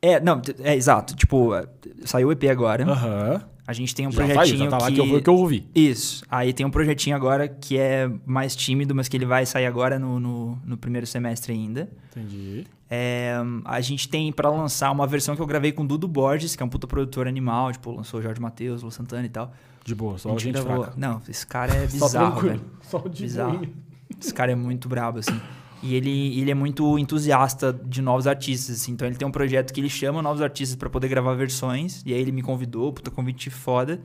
é, não, é exato. Tipo, saiu o EP agora. Aham. A gente tem um Já saiu, projetinho já tá lá que... que eu, vou- que eu ouvi. Isso. Aí tem um projetinho agora que é mais tímido, mas que ele vai sair agora no, no, no primeiro semestre ainda. Entendi. É, a gente tem pra lançar uma versão que eu gravei com o Dudu Borges, que é um puta produtor animal, tipo, lançou o Jorge Matheus, Lu Santana e tal. De boa, só a gente gente gravou. fraca. Não, esse cara é Só bizarro, tranquilo. velho. Só de Bizarro. Esse cara é muito brabo, assim. E ele, ele é muito entusiasta de novos artistas, assim. Então ele tem um projeto que ele chama novos artistas pra poder gravar versões. E aí ele me convidou, puta convite foda.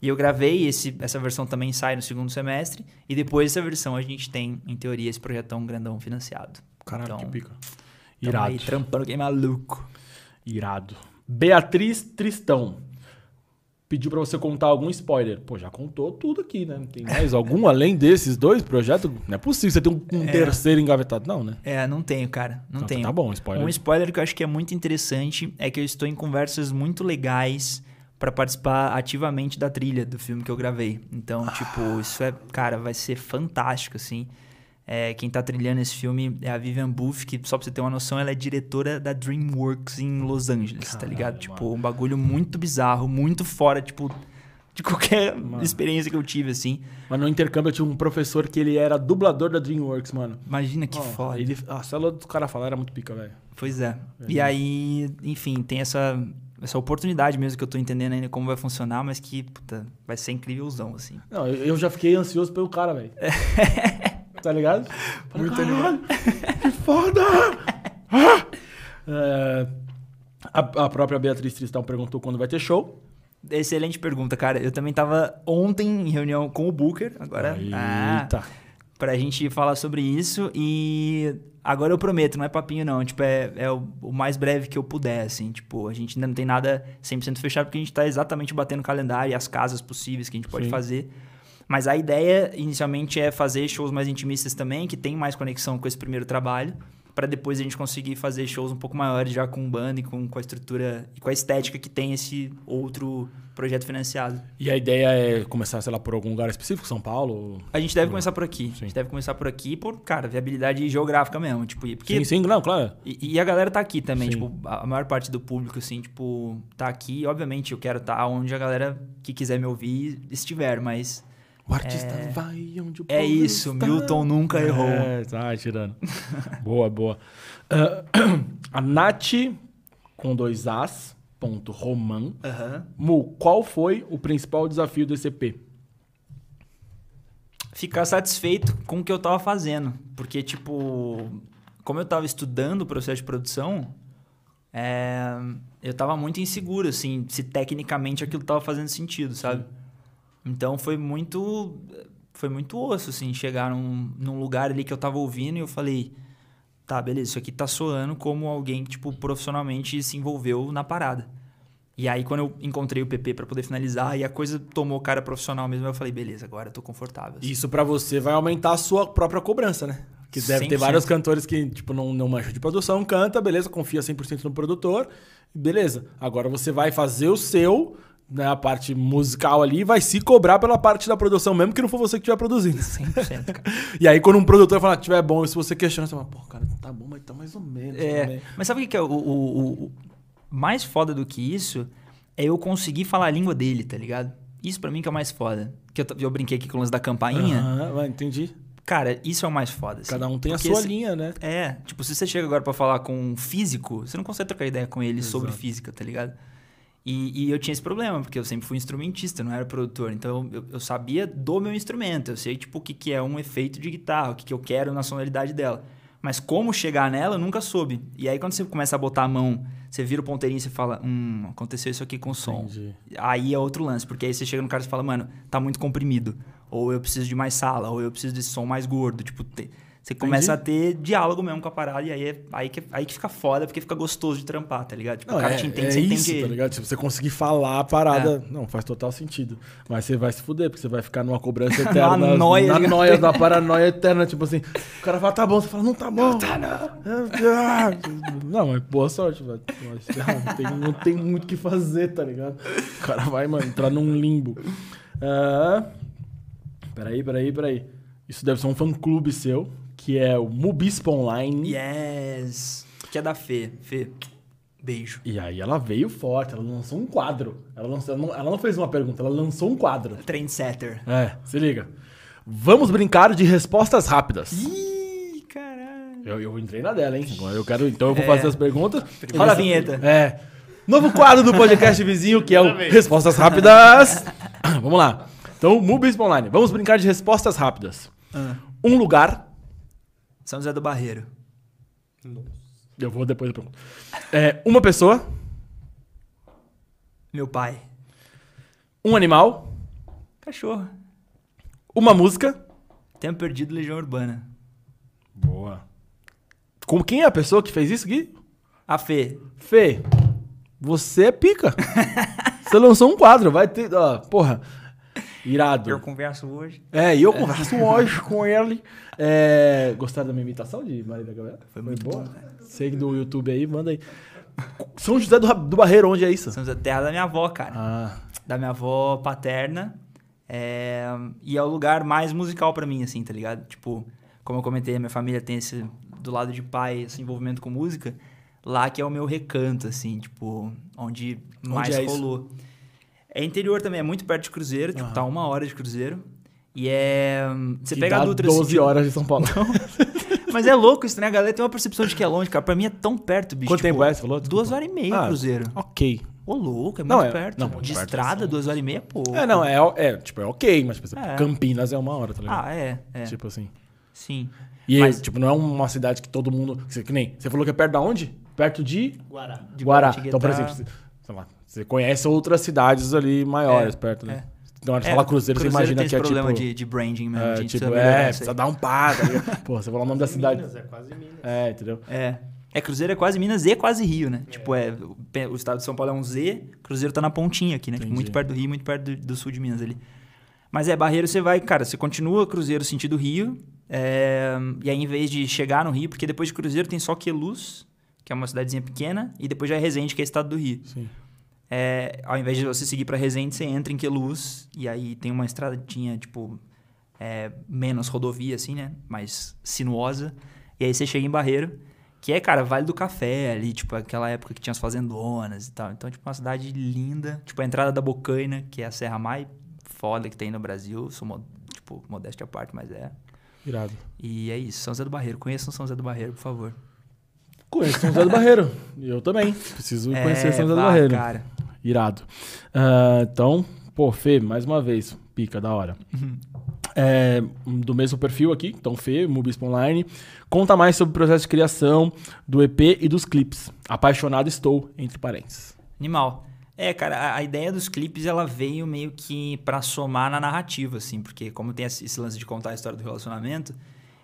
E eu gravei, esse, essa versão também sai no segundo semestre. E depois dessa versão a gente tem, em teoria, esse projetão grandão financiado. Caralho, Então, que pica. Irado. aí trampando que é maluco. Irado. Beatriz Tristão. Pediu pra você contar algum spoiler. Pô, já contou tudo aqui, né? Tem mais algum além desses dois projetos? Não é possível você ter um, um É. terceiro engavetado, não, né? É, não tenho, cara. Não Então, tenho. Tá bom, spoiler. Um spoiler que eu acho que é muito interessante é que eu estou em conversas muito legais pra participar ativamente da trilha do filme que eu gravei. Então, Ah. tipo, isso é, cara, vai ser fantástico, assim. É, quem tá trilhando esse filme é a Vivian Booth, que só pra você ter uma noção, ela é diretora da DreamWorks em Los Angeles, tá ligado? Tipo, um bagulho muito bizarro, muito fora, tipo, de qualquer Mano. experiência que eu tive, assim. Mas no intercâmbio eu tinha um professor que ele era dublador da DreamWorks, mano. Imagina que Ó, foda. Ele, a célula dos caras falaram era muito pica, velho. Pois é. E aí, enfim, tem essa, essa oportunidade mesmo que eu tô entendendo ainda como vai funcionar, mas que, puta, vai ser incrívelzão, assim. Não, eu, eu já fiquei ansioso pelo cara, velho. (laughs) tá ligado? Muito Caralho, (laughs) Que foda! Ah! É, a, a própria Beatriz Tristão perguntou quando vai ter show. Excelente pergunta, cara. Eu também tava ontem em reunião com o Booker, agora. Ah, Eita. pra gente falar sobre isso e agora eu prometo, não é papinho não, tipo, é, é o, o mais breve que eu puder, assim, tipo, a gente ainda não tem nada 100% fechado porque a gente tá exatamente batendo o calendário e as casas possíveis que a gente pode Sim. fazer. Mas a ideia inicialmente é fazer shows mais intimistas também, que tem mais conexão com esse primeiro trabalho, pra depois a gente conseguir fazer shows um pouco maiores já com banda e com, com a estrutura e com a estética que tem esse outro projeto financiado. E a ideia é começar, sei lá, por algum lugar específico, São Paulo? A gente deve começar por aqui. Sim. A gente deve começar por aqui por, cara, viabilidade geográfica mesmo. Tipo, porque Sim, sim, não, claro. E, e a galera tá aqui também, Sim. tipo, a maior parte do público, assim, tipo, tá aqui. Obviamente, eu quero estar onde a galera que quiser me ouvir estiver, mas O artista vai onde o é isso, está. Milton nunca errou. É, tá tirando. boa, boa. Ah, (clears throat) a Nath, com dois As, ponto, Roman. Aham. Mu, qual foi o principal desafio desse EP? Ficar satisfeito com o que eu tava fazendo. Porque, tipo, como eu tava estudando o processo de produção, é, eu tava muito inseguro, assim, se tecnicamente aquilo tava fazendo sentido, sabe? Então foi muito. Foi muito osso, assim, chegar num, num lugar ali que eu tava ouvindo e eu falei. Tá, beleza, isso aqui tá soando como alguém que, tipo, profissionalmente se envolveu na parada. E aí, quando eu encontrei o PP para poder finalizar e a coisa tomou cara profissional mesmo, eu falei, beleza, agora eu tô confortável. Assim. Isso para você vai aumentar a sua própria cobrança, né? Que deve 100%. ter vários cantores que, tipo, não, não mancham de produção, canta, beleza, confia 100% no produtor, beleza. Agora você vai fazer o seu, né, a parte musical ali, vai se cobrar pela parte da produção, mesmo que não for você que estiver produzindo. 100%, cara. (laughs) e aí, quando um produtor fala que tiver bom, se você questiona, você fala, pô, cara, tá bom, mas tá mais ou menos. É, mas sabe o que é o, o, o mais foda do que isso é eu conseguir falar a língua dele, tá ligado? Isso para mim que é o mais foda. Que eu, eu brinquei aqui com o lance da campainha. Aham, entendi. Cara, isso é o mais foda. Assim. Cada um tem Porque a sua linha, né? É, tipo, se você chega agora para falar com um físico, você não consegue trocar ideia com ele Exato. sobre física, tá ligado? E, e, eu tinha esse problema, porque eu sempre fui instrumentista, não era produtor. Então eu, eu sabia do meu instrumento, eu sei tipo o que, que é um efeito de guitarra, o que, que eu quero na sonoridade dela. Mas como chegar nela, eu nunca soube. E aí, quando você começa a botar a mão, você vira o ponteirinho e você fala: Hum, aconteceu isso aqui com o som. Entendi. Aí é outro lance, porque aí você chega no cara e fala: Mano, tá muito comprimido. Ou eu preciso de mais sala, ou eu preciso desse som mais gordo. Tipo, te... Você começa Entendi. a ter diálogo mesmo com a parada e aí é aí que, aí que fica foda, porque fica gostoso de trampar, tá ligado? Tipo, não, o cara é, te entende, é você isso, entende tá ligado? Tipo, você conseguir falar a parada, é. não, faz total sentido. Mas você vai se fuder, porque você vai ficar numa cobrança (laughs) eterna. na noia. Na noia, na paranoia eterna, tipo assim, o cara fala, tá bom, você fala, não tá bom. Não tá não. (laughs) Não, mas boa sorte, velho. Não tem, não tem muito o que fazer, tá ligado? O cara vai, mano, entrar num limbo. Uh, peraí, peraí, peraí. Isso deve ser um fã-clube seu que é o Mubispa Online. Yes! Que é da Fê. Fê, beijo. E aí ela veio forte, ela lançou um quadro. Ela, lançou, ela, não, ela não fez uma pergunta, ela lançou um quadro. Trendsetter. É, se liga. Vamos brincar de respostas rápidas. Ih, caralho. Eu, eu entrei na dela, hein? Agora eu quero, então eu vou é. fazer as perguntas. Rola a vinheta. É. Novo quadro do podcast vizinho, que é o Respostas Rápidas. (coughs) Vamos lá. Então, Mubispa Online. Vamos brincar de respostas rápidas. Ah. Um lugar são José do Barreiro. Nossa. Eu vou depois da pergunta. É, uma pessoa. Meu pai. Um animal. Cachorro. Uma música. Tempo Perdido, Legião Urbana. Boa. Com quem é a pessoa que fez isso, Gui? A Fê. Fê, você é pica. (laughs) você lançou um quadro, vai ter. Ó, porra, Irado. Eu converso hoje. É, e eu converso hoje (laughs) com ele. É, gostaram da minha imitação de Maria da Gabriela? Foi muito boa. Bom, Segue do YouTube aí, manda aí. São José do, do Barreiro, onde é isso? São José, terra da minha avó, cara. Ah. Da minha avó paterna. É, e é o lugar mais musical para mim, assim, tá ligado? Tipo, como eu comentei, minha família tem esse, do lado de pai, esse envolvimento com música. Lá que é o meu recanto, assim, tipo, onde, onde mais é rolou. Isso? É interior também, é muito perto de Cruzeiro, tipo, tá uma hora de Cruzeiro. E é. Você que pega dá a Dutra. 12 sentido... horas de São Paulo. (laughs) Mas é louco isso, né? A galera tem uma percepção de que é longe, cara. Pra mim é tão perto, bicho. Quanto tipo, tempo é? Você falou? Duas horas e meia, ah, Cruzeiro. Ok. Ô, louco, é muito não, é, perto. Não, muito de perto, estrada, assim. duas horas e meia, pô. É, não, é, é, tipo, é ok, mas, por exemplo, é. Campinas é uma hora, tá ligado? Ah, é, é. Tipo assim. Sim. E, mas, tipo, não é uma cidade que todo mundo. Que nem. Você falou que é perto da onde? Perto de. Guará. De Guará. Então, por exemplo, sei lá, você conhece outras cidades ali maiores é, perto, né? É. Então, a gente é, fala Cruzeiro, Cruzeiro você imagina que é problema tipo... de, de branding mesmo. É, tipo, é, precisa dar um pá, tá (laughs) Pô, você fala o nome da cidade. Minas, é quase Minas. É, entendeu? É. É, Cruzeiro é quase Minas e quase Rio, né? É. Tipo, é, o estado de São Paulo é um Z, Cruzeiro tá na pontinha aqui, né? Tipo, muito perto do Rio, muito perto do, do, sul de Minas ali. Mas é, Barreiro você vai, cara, você continua Cruzeiro sentido Rio, é, e aí em vez de chegar no Rio, porque depois de Cruzeiro tem só Queluz, que é uma cidadezinha pequena, e depois já é Resende, que é estado do Rio. Sim. É, ao invés de você seguir para Resende, você entra em Queluz e aí tem uma estradinha, tipo, é, menos rodovia, assim, né? Mais sinuosa. E aí você chega em Barreiro, que é, cara, Vale do Café ali, tipo, aquela época que tinha as fazendonas e tal. Então, tipo, uma cidade linda. Tipo, a entrada da Bocaina, que é a serra mais foda que tem no Brasil. Sou, tipo, modéstia à parte, mas é. Irado. E é isso, São José do Barreiro. Conheçam São José do Barreiro, por favor. Conheço São José do Barreiro. Eu também. Preciso é, conhecer São José do Barreiro. Cara. Irado. Uh, então, pô, Fê, mais uma vez, pica da hora. Uhum. é, do mesmo perfil aqui, então Fê, Mubispo Online. Conta mais sobre o processo de criação do EP e dos clipes. Apaixonado estou, entre parênteses. Animal. É, cara, a, ideia dos clipes ela veio meio que para somar na narrativa, assim, porque como tem esse lance de contar a história do relacionamento,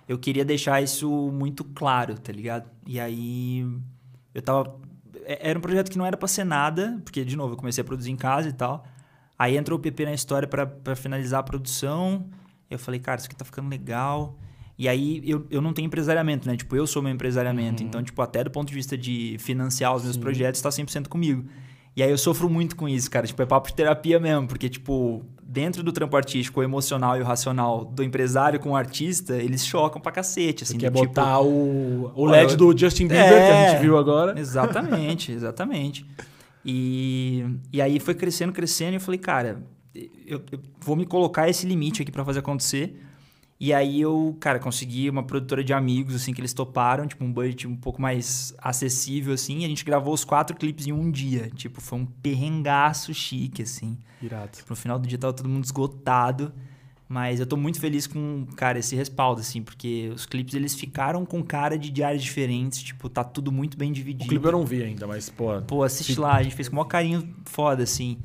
eu queria deixar isso muito claro, tá ligado? E aí eu tava. É- Era um projeto que não era pra ser nada, porque, de novo, eu comecei a produzir em casa e tal. Aí entrou o PP na história pra- pra finalizar a produção. Eu falei, cara, isso aqui tá ficando legal. E aí eu, eu não tenho empresariamento, né? Tipo, eu sou meu empresariamento. Então, tipo, até do ponto de vista de financiar os meus projetos, tá 100% comigo. E aí eu sofro muito com isso, cara. Tipo, é papo de terapia mesmo. Porque, tipo, dentro do trampo artístico, o emocional e o racional do empresário com o artista, eles chocam pra cacete, assim. Quer do tipo, botar o, o LED eu- do Justin Bieber, que a É. gente viu agora. Exatamente, (laughs) exatamente. E, e aí foi crescendo, crescendo, e eu falei, cara, eu, eu vou me colocar esse limite aqui pra fazer acontecer. E aí eu, cara, consegui uma produtora de amigos, assim, que eles toparam, tipo, um budget um pouco mais acessível, assim, e a gente gravou os quatro clipes em um dia. Tipo, foi um perrengaço chique, assim. Irado. No final do dia tava todo mundo esgotado. Mas eu tô muito feliz com, cara, esse respaldo, assim, porque os clipes eles ficaram com cara de diários diferentes, tipo, tá tudo muito bem O dividido. clipe eu não vi ainda, mas, pô. Pô, assiste lá, a gente fez com o maior carinho foda, assim.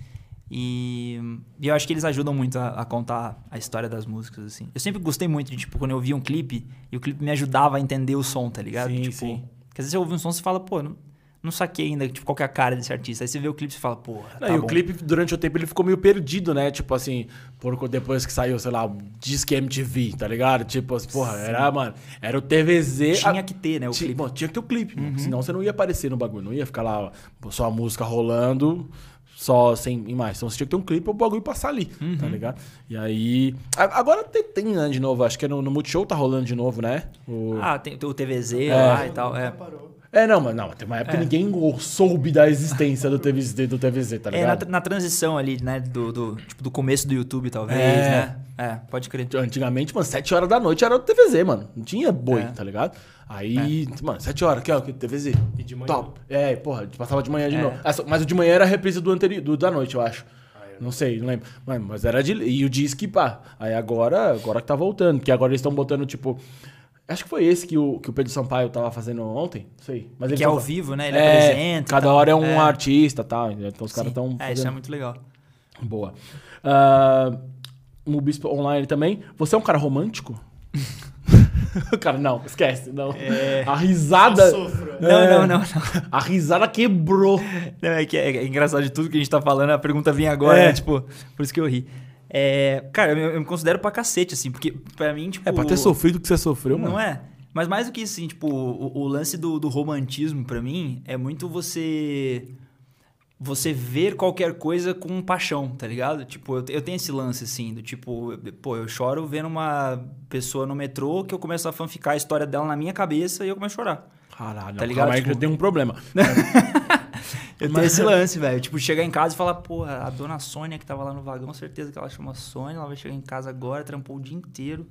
E, e eu acho que eles ajudam muito a, a contar a história das músicas, assim. Eu sempre gostei muito de, tipo, quando eu via um clipe e o clipe me ajudava a entender o som, tá ligado? Sim, tipo, sim. Porque às vezes você ouve um som e você fala, pô, não, não saquei ainda, tipo, qual que é a cara desse artista. Aí você vê o clipe e você fala, pô, tá e bom. o clipe, durante o tempo, ele ficou meio perdido, né? Tipo assim, por, depois que saiu, sei lá, o Disque MTV, tá ligado? Tipo, assim, porra, era, mano, era o TVZ. Tinha a- que ter, né, o tinha, clipe. Uhum. Bom, tinha que ter o clipe, mano, senão você não ia aparecer no bagulho, não ia ficar lá ó, só a música rolando, só sem imagem. Então você tinha que ter um clipe pro bagulho passar ali, Uhum. tá ligado? E aí. Agora tem, tem né, de novo, acho que é no, no Multishow tá rolando de novo, né? O- Ah, tem, o TVZ lá e tal, é. É, não, mas não, tem uma época que ninguém soube da existência do TVZ, do TVZ, tá É, na, ligado? na transição ali, né, do, do, tipo, do começo do YouTube, talvez, É. né? É, pode crer. Antigamente, mano, 7 horas da noite era o TVZ, mano. Não tinha boi, É. tá ligado? Aí, mano, 7 horas, que é o que? TVZ. E de manhã? Top. É, porra, passava de manhã de É. novo. Ah, Mas o de manhã era a reprise do anterior, do da noite, eu acho. Não sei, não lembro. Mano, mas era de. E o disque, pá. Aí agora, agora que tá voltando. Que agora eles estão botando, tipo. Acho que foi esse que o, que o Pedro Sampaio tava fazendo ontem. Não sei. Mas Que é ao vivo, né? Ele É, apresenta. Cada tal. hora é um É. artista e tal. Então os caras estão. É, isso é fazendo- muito legal. Boa. Ah, no Bispo Online também. Você é um cara romântico? (laughs) (laughs) cara, não, esquece. Não. A risada. Só sofro. Não, É, não, não, não. A risada quebrou. Não, é que é, é engraçado de tudo que a gente tá falando, a pergunta vem agora, É. né? Tipo, por isso que eu ri. É, cara, eu, eu me considero pra cacete, assim, porque pra mim, tipo. É pra ter sofrido o que você sofreu, mano. Não é? Mas mais do que isso, assim, tipo, o, o lance do, do romantismo, pra mim, é muito você. Você ver qualquer coisa com paixão, tá ligado? Tipo, eu, eu tenho esse lance, assim, do tipo, pô, eu choro vendo uma pessoa no metrô que eu começo a fanficar a história dela na minha cabeça e eu começo a chorar. Caralho, Tá ligado? Calma aí que Tipo- eu tenho um problema. (laughs) Eu tenho esse (laughs) lance, velho. Tipo, chegar em casa e falar, porra, a dona Sônia que tava lá no vagão, certeza que ela chama Sônia, ela vai chegar em casa agora, trampou o dia inteiro.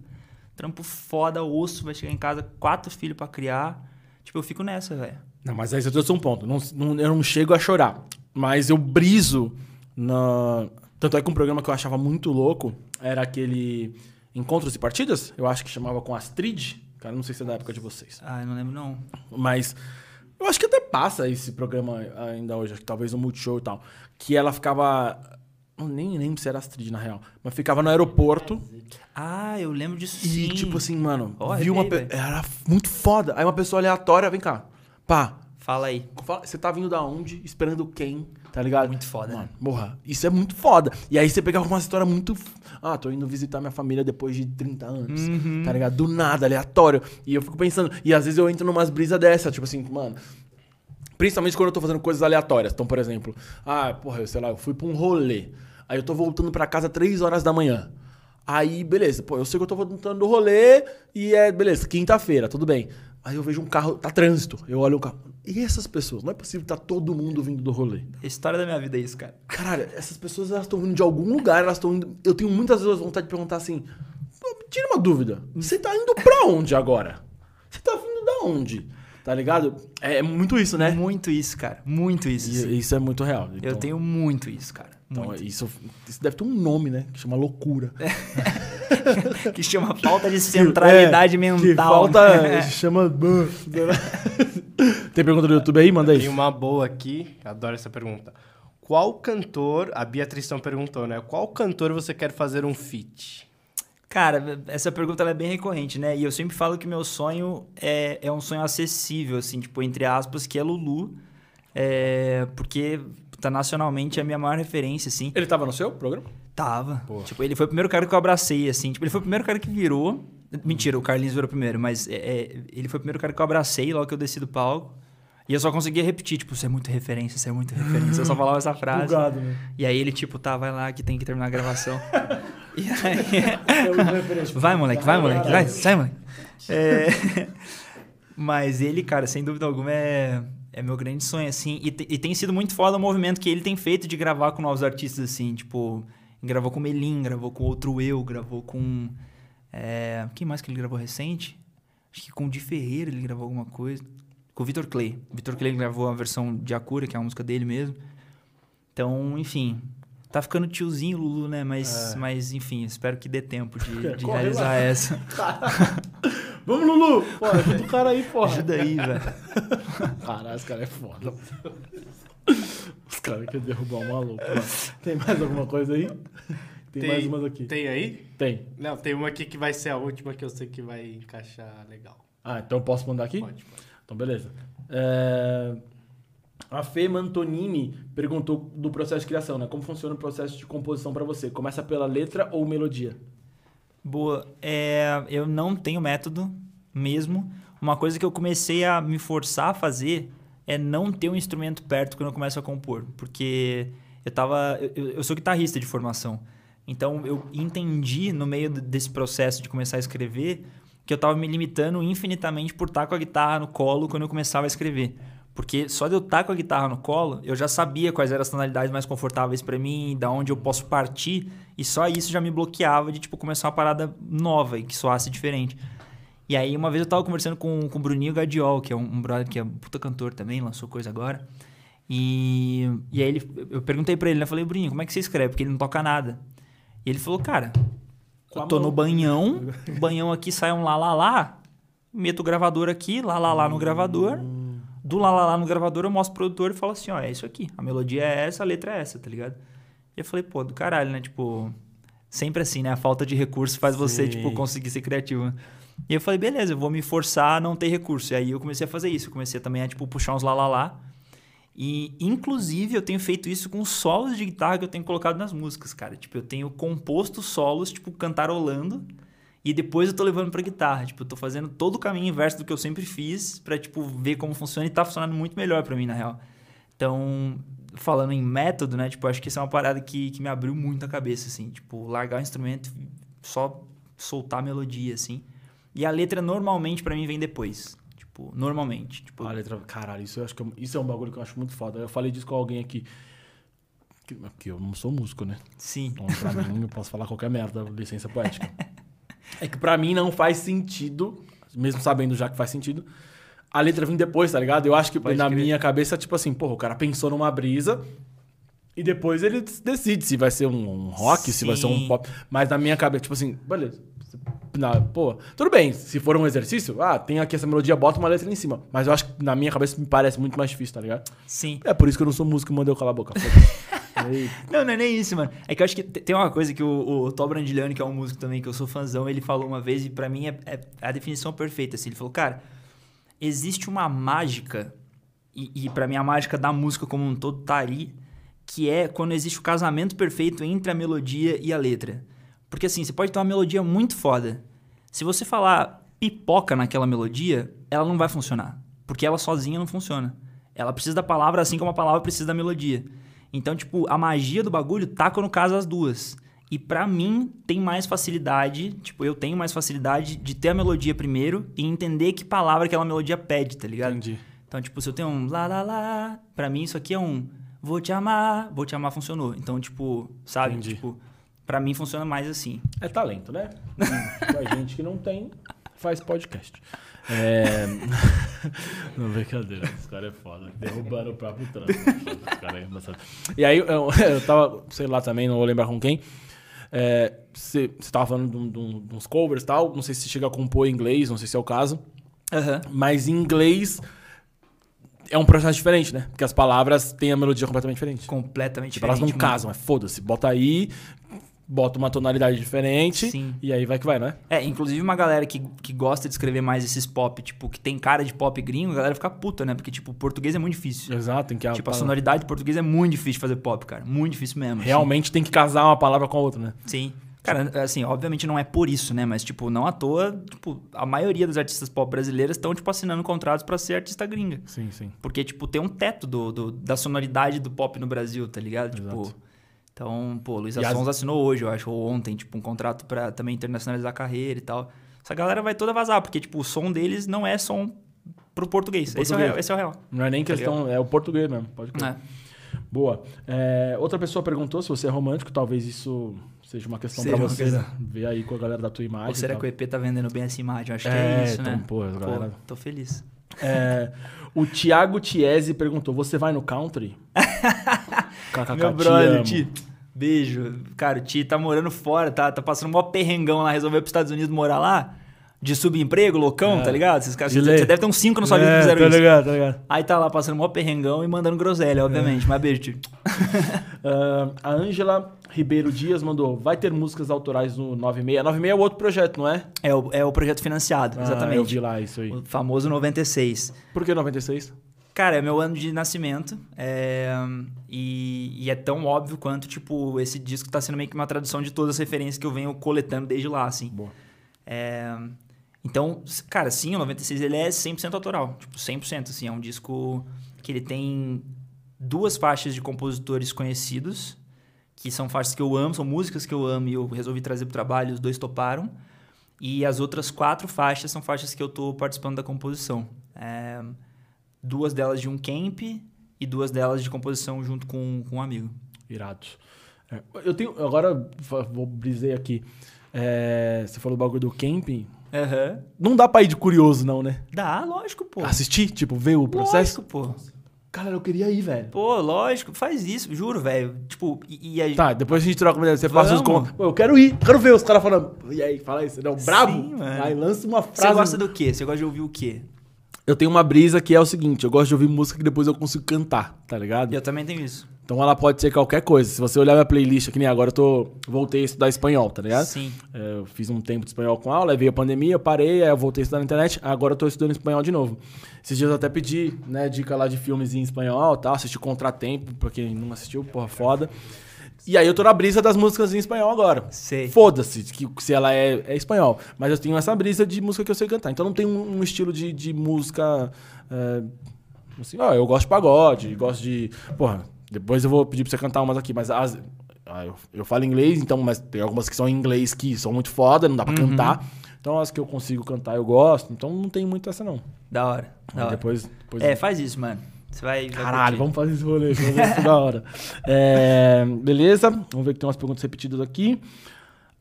Trampo foda, osso, vai chegar em casa, quatro filhos pra criar. Tipo, eu fico nessa, velho. Não, mas aí você trouxe um ponto. Não, não- eu não chego a chorar. Mas eu briso na. Tanto é que um programa que eu achava muito louco era aquele Encontros e Partidas. Eu acho que chamava com Astrid. Cara, não sei se é da época de vocês. Ah, eu não lembro, não. Mas eu acho que até passa esse programa ainda hoje, acho que talvez no Multishow e tal. Que ela ficava. Eu nem lembro se era Astrid, na real. Mas ficava no aeroporto. Ah, eu lembro disso E, sim. tipo assim, mano, Ó, viu uma. pe-. Era muito foda. Aí uma pessoa aleatória, vem cá. Pá, Fala aí. Você tá vindo da onde? Esperando quem? Tá ligado? Muito foda, Mano, né? Morra. Isso é muito foda. E aí você pegava uma história muito. Ah, tô indo visitar minha família depois de 30 anos. Uhum. Tá ligado? Do nada, aleatório. E eu fico pensando. E às vezes eu entro numas brisas dessa, tipo assim, mano. Principalmente quando eu tô fazendo coisas aleatórias. Então, por exemplo, ah, porra, eu sei lá, eu fui pra um rolê. Aí eu tô voltando pra casa 3 horas da manhã. Aí, beleza, pô, eu sei que eu tô voltando do rolê e é, beleza, quinta-feira, tudo bem. Aí eu vejo um carro, tá trânsito. Eu olho o carro. E essas pessoas? Não é possível que tá todo mundo vindo do rolê. A história da minha vida é isso, cara. Caralho, essas pessoas elas estão vindo de algum lugar, elas estão indo. Eu tenho muitas vezes vontade de perguntar assim: "Pô, me tira uma dúvida. Você tá indo pra onde agora? Você tá vindo da onde? Tá ligado? É, é muito isso, né? Muito isso, cara. Muito isso. E isso é muito real. Eu Então- tenho muito isso, cara. Então, Muito. isso, isso deve ter um nome, né? Que chama loucura. (laughs) que chama falta de (laughs) centralidade é, mental. Que falta. chama. (laughs) Tem pergunta do YouTube aí? Manda aí. Tem uma boa aqui, adoro essa pergunta. Qual cantor, a Beatriz Tristão perguntou, né? Qual cantor você quer fazer um feat? Cara, essa pergunta é bem recorrente, né? E eu sempre falo que meu sonho é, é um sonho acessível, assim, tipo, entre aspas, que é Lulu. É, porque tá nacionalmente é a minha maior referência, assim. Ele tava no seu programa? Tava. Pô. Tipo, ele foi o primeiro cara que eu abracei, assim. Tipo, ele foi o primeiro cara que virou. Mentira, o Carlinhos virou primeiro, mas é, é, ele foi o primeiro cara que eu abracei logo que eu desci do palco. E eu só conseguia repetir, tipo, você é muito referência, você é muito referência. Eu só falava essa (laughs) frase. Bugado, né? E aí ele, tipo, tá, vai lá que tem que terminar a gravação. (laughs) e aí. vai, moleque, vai, moleque, vai, sai, moleque. É... (laughs) Mas ele, cara, sem dúvida alguma, é, é meu grande sonho, assim. E, e tem sido muito foda o movimento que ele tem feito de gravar com novos artistas, assim. Tipo, gravou com Melim, gravou com Outro Eu, gravou com. É... Quem mais que ele gravou recente? Acho que com o Di Ferreira ele gravou alguma coisa com o Vitor Clay. O Vitor Clay gravou a versão de Akura, que é a música dele mesmo. Então, enfim, tá ficando tiozinho Lulu, né? Mas, é. mas enfim, espero que dê tempo de, (laughs) de realizar essa. (laughs) (laughs) Vamos, Lulu! Pô, ajuda o cara aí, porra. Ajuda aí, velho. Caralho, esse cara é foda. Os caras querem derrubar um maluco. Tem mais alguma coisa aí? Tem, tem, mais umas aqui. Tem aí? Tem. Não, tem uma aqui que vai ser a última que eu sei que vai encaixar legal. Ah, então eu posso mandar aqui? Pode, pode. Então, beleza. É... A Fê Mantonini perguntou do processo de criação, né? Como funciona o processo de composição para você? Começa pela letra ou melodia? Boa. É, eu não tenho método mesmo. Uma coisa que eu comecei a me forçar a fazer é não ter um instrumento perto quando eu começo a compor. Porque eu tava. Eu, eu sou guitarrista de formação. Então eu entendi no meio desse processo de começar a escrever que eu estava me limitando infinitamente por estar com a guitarra no colo quando eu começava a escrever. Porque só de eu estar com a guitarra no colo, eu já sabia quais eram as tonalidades mais confortáveis para mim, da onde eu posso partir, e só isso já me bloqueava de tipo começar uma parada nova e que soasse diferente. E aí uma vez eu estava conversando com, com o Bruninho Gadiol, que é um, um brother que é um puta cantor também, lançou coisa agora. E, e aí ele, eu perguntei para ele, né? Eu falei, Bruninho, como é que você escreve? Porque ele não toca nada. E ele falou, cara, eu tô no banhão, (laughs) banhão aqui sai um lá lá lá, meto o gravador aqui, lá lá lá no gravador. Do lá lá lá no gravador eu mostro pro produtor e falo assim, ó, é isso aqui. A melodia é essa, a letra é essa, tá ligado? E eu falei, pô, do caralho, né? Tipo, sempre assim, né? A falta de recurso faz Sim. você, tipo, conseguir ser criativo. E eu falei, beleza, eu vou me forçar a não ter recurso. E aí eu comecei a fazer isso. Eu comecei também a, tipo, puxar uns lá lá lá. E, inclusive, eu tenho feito isso com solos de guitarra que eu tenho colocado nas músicas, cara. Tipo, eu tenho composto solos, tipo, cantarolando. E depois eu tô levando pra guitarra. Tipo, eu tô fazendo todo o caminho inverso do que eu sempre fiz pra, tipo, ver como funciona. E tá funcionando muito melhor para mim, na real. Então, falando em método, né? Tipo, acho que isso é uma parada que, que me abriu muito a cabeça, assim. Tipo, largar o instrumento, só soltar a melodia, assim. E a letra, normalmente, para mim, vem depois. Tipo, normalmente. Tipo... A letra, caralho, isso eu acho que é isso é um bagulho que eu acho muito foda. Eu falei disso com alguém aqui. Porque eu não sou músico, né? Sim. Então, pra mim, eu posso falar qualquer merda, licença poética. (laughs) é que pra mim não faz sentido, mesmo sabendo já que faz sentido, a letra vir depois, tá ligado? Eu acho que Pode na minha cabeça, tipo assim, porra, o cara pensou numa brisa e depois ele decide se vai ser um, rock, Sim. se vai ser um pop. Mas na minha cabeça, tipo assim, beleza. Na, pô, tudo bem, se for um exercício, ah, tem aqui essa melodia, bota uma letra em cima. Mas eu acho que na minha cabeça me parece muito mais difícil, tá ligado? Sim. É por isso que eu não sou músico e mandei eu calar a boca. (laughs) não, não é nem isso, mano. É que eu acho que tem uma coisa que o, o Tó Brandiliani, que é um músico também, que eu sou fãzão, ele falou uma vez e para mim é, é, a definição perfeita. Assim. Ele falou, cara, existe uma mágica, e, e para mim a mágica da música como um todo tá ali, que é quando existe o casamento perfeito entre a melodia e a letra. Porque assim, você pode ter uma melodia muito foda. Se você falar pipoca naquela melodia, ela não vai funcionar. Porque ela sozinha não funciona. Ela precisa da palavra assim como a palavra precisa da melodia. Então, tipo, a magia do bagulho tá quando casa as duas. E para mim tem mais facilidade, tipo, eu tenho mais facilidade de ter a melodia primeiro e entender que palavra aquela melodia pede, tá ligado? Entendi. Então, tipo, se eu tenho um lá lá lá, para mim isso aqui é um vou te amar, vou te amar funcionou. Então, tipo, sabe? Entendi. Tipo, Pra mim funciona mais assim. É talento, né? a gente que não tem, faz podcast. É... (laughs) não, brincadeira. Esse cara é foda. Derrubaram o próprio trânsito. é E aí, eu, (laughs) eu tava, sei lá também, não vou lembrar com quem. É, você tava falando de, de de uns covers e tal. Não sei se chega a compor em inglês, não sei se é o caso. Aham. Mas em inglês é um processo diferente, né? Porque as palavras têm a melodia completamente diferente. Completamente Tipo, elas não diferente, mano. casam, é foda-se. Bota aí, bota uma tonalidade diferente Sim. e aí vai que vai, né? É, inclusive uma galera que, que gosta de escrever mais esses pop, tipo, que tem cara de pop gringo, a galera fica puta, né? Porque, tipo, português é muito difícil. Exato, tem que Tipo, a sonoridade do português é muito difícil de fazer pop, cara. Muito difícil mesmo. assim. Realmente tem que casar uma palavra com a outra, né? Sim. Cara, assim, obviamente não é por isso, né? Mas, tipo, não à toa, tipo, a maioria dos artistas pop brasileiros estão, tipo, assinando contratos pra ser artista gringa. Sim, sim. Porque, tipo, tem um teto do, do- da sonoridade do pop no Brasil, tá ligado? Tipo. Então, pô, Luiz E as- assinou hoje, eu acho, ou ontem, tipo, um contrato pra também internacionalizar a carreira e tal. Essa galera vai toda vazar, porque, tipo, o som deles não é som pro português. Esse, é o Português. real, esse é o real. Não é nem Tá questão, é o português mesmo, pode crer. É. Boa. É, outra pessoa perguntou se você é romântico, talvez isso seja uma questão uma você ver aí com a galera da tua imagem. Ou será que o EP tá vendendo bem essa imagem? Eu acho que É, é isso, então, né? pô, galera- tô feliz. É, o Thiago Tiese perguntou: você vai no country? (laughs) KKK, Meu brother. Ti. Beijo. Cara, o Ti tá morando fora, tá, tá passando um maior perrengão lá, resolveu pros Estados Unidos morar lá. De subemprego, loucão, É. tá ligado? Esses caras, você lei. deve ter uns cinco na sua vida que É, fizeram tá isso. ligado, tá ligado. Aí tá lá passando um maior perrengão e mandando groselha, obviamente. Mas beijo, Ti. (laughs) Ah, a Ângela Ribeiro Dias mandou: vai ter músicas autorais no 96. 96 é o outro projeto, não é? É o, é o projeto financiado, Ah, exatamente. eu vi lá isso aí. O famoso 96. Por que 96? Cara, é meu ano de nascimento. é, e, e é tão óbvio quanto, tipo, esse disco tá sendo meio que uma tradução de todas as referências que eu venho coletando desde lá, assim. Boa. É, então, cara, sim, o 96 ele é 100% autoral. Tipo, 100%, assim. É um disco que ele tem duas faixas de compositores conhecidos, que são faixas que eu amo, são músicas que eu amo e eu resolvi trazer pro trabalho, os dois toparam. E as outras quatro faixas são faixas que eu tô participando da composição. É, duas delas de um camp e duas delas de composição junto com, com um amigo. Irado. É, eu tenho. Agora vou brisei aqui. É, você falou do bagulho do camping. Aham. Não dá pra ir de curioso, não, né? Dá, lógico, pô. Assistir, tipo, ver o processo. Lógico, pô. Cara, eu queria ir, velho. Pô, lógico, faz isso, juro, velho. Tipo, e, e a Tá, depois a gente troca uma ideia. Você passa os Vamos. contos. Pô, eu quero ir, quero ver os caras falando. E aí, fala isso. Não, brabo? Sim, mano. Aí lança uma Você frase. gosta do quê? Você gosta de ouvir o quê? Eu tenho uma brisa que é o seguinte: eu gosto de ouvir música que depois eu consigo cantar, tá ligado? Eu também tenho isso. Então ela pode ser qualquer coisa. Se você olhar minha playlist, que nem agora eu tô. Voltei a estudar espanhol, tá ligado? Sim. É, eu fiz um tempo de espanhol com aula, aí veio a pandemia, eu parei, aí eu voltei a estudar na internet, agora eu tô estudando espanhol de novo. Esses dias eu até pedi, né, dica lá de filmes em espanhol e tal, assisti Contratempo, pra quem não assistiu, porra, foda. E aí eu tô na brisa das músicas em espanhol agora. Sei. Foda-se que se ela é, é espanhol. Mas eu tenho essa brisa de música que eu sei cantar. Então não tem um, um estilo de, de música. é, assim, ó, eu gosto de pagode, gosto de. Porra, depois eu vou pedir pra você cantar umas aqui, mas as- ah, eu, eu falo inglês, então, mas tem algumas que são em inglês que são muito foda, não dá pra cantar. Então as que eu consigo cantar eu gosto. Então não tem muito essa, não. Da hora. Da hora. depois. depois É, faz isso, mano. Você vai. vai Caralho, curtir. vamos fazer esse rolê, vamos ver se da hora. (laughs) É, beleza, vamos ver que tem umas perguntas repetidas aqui.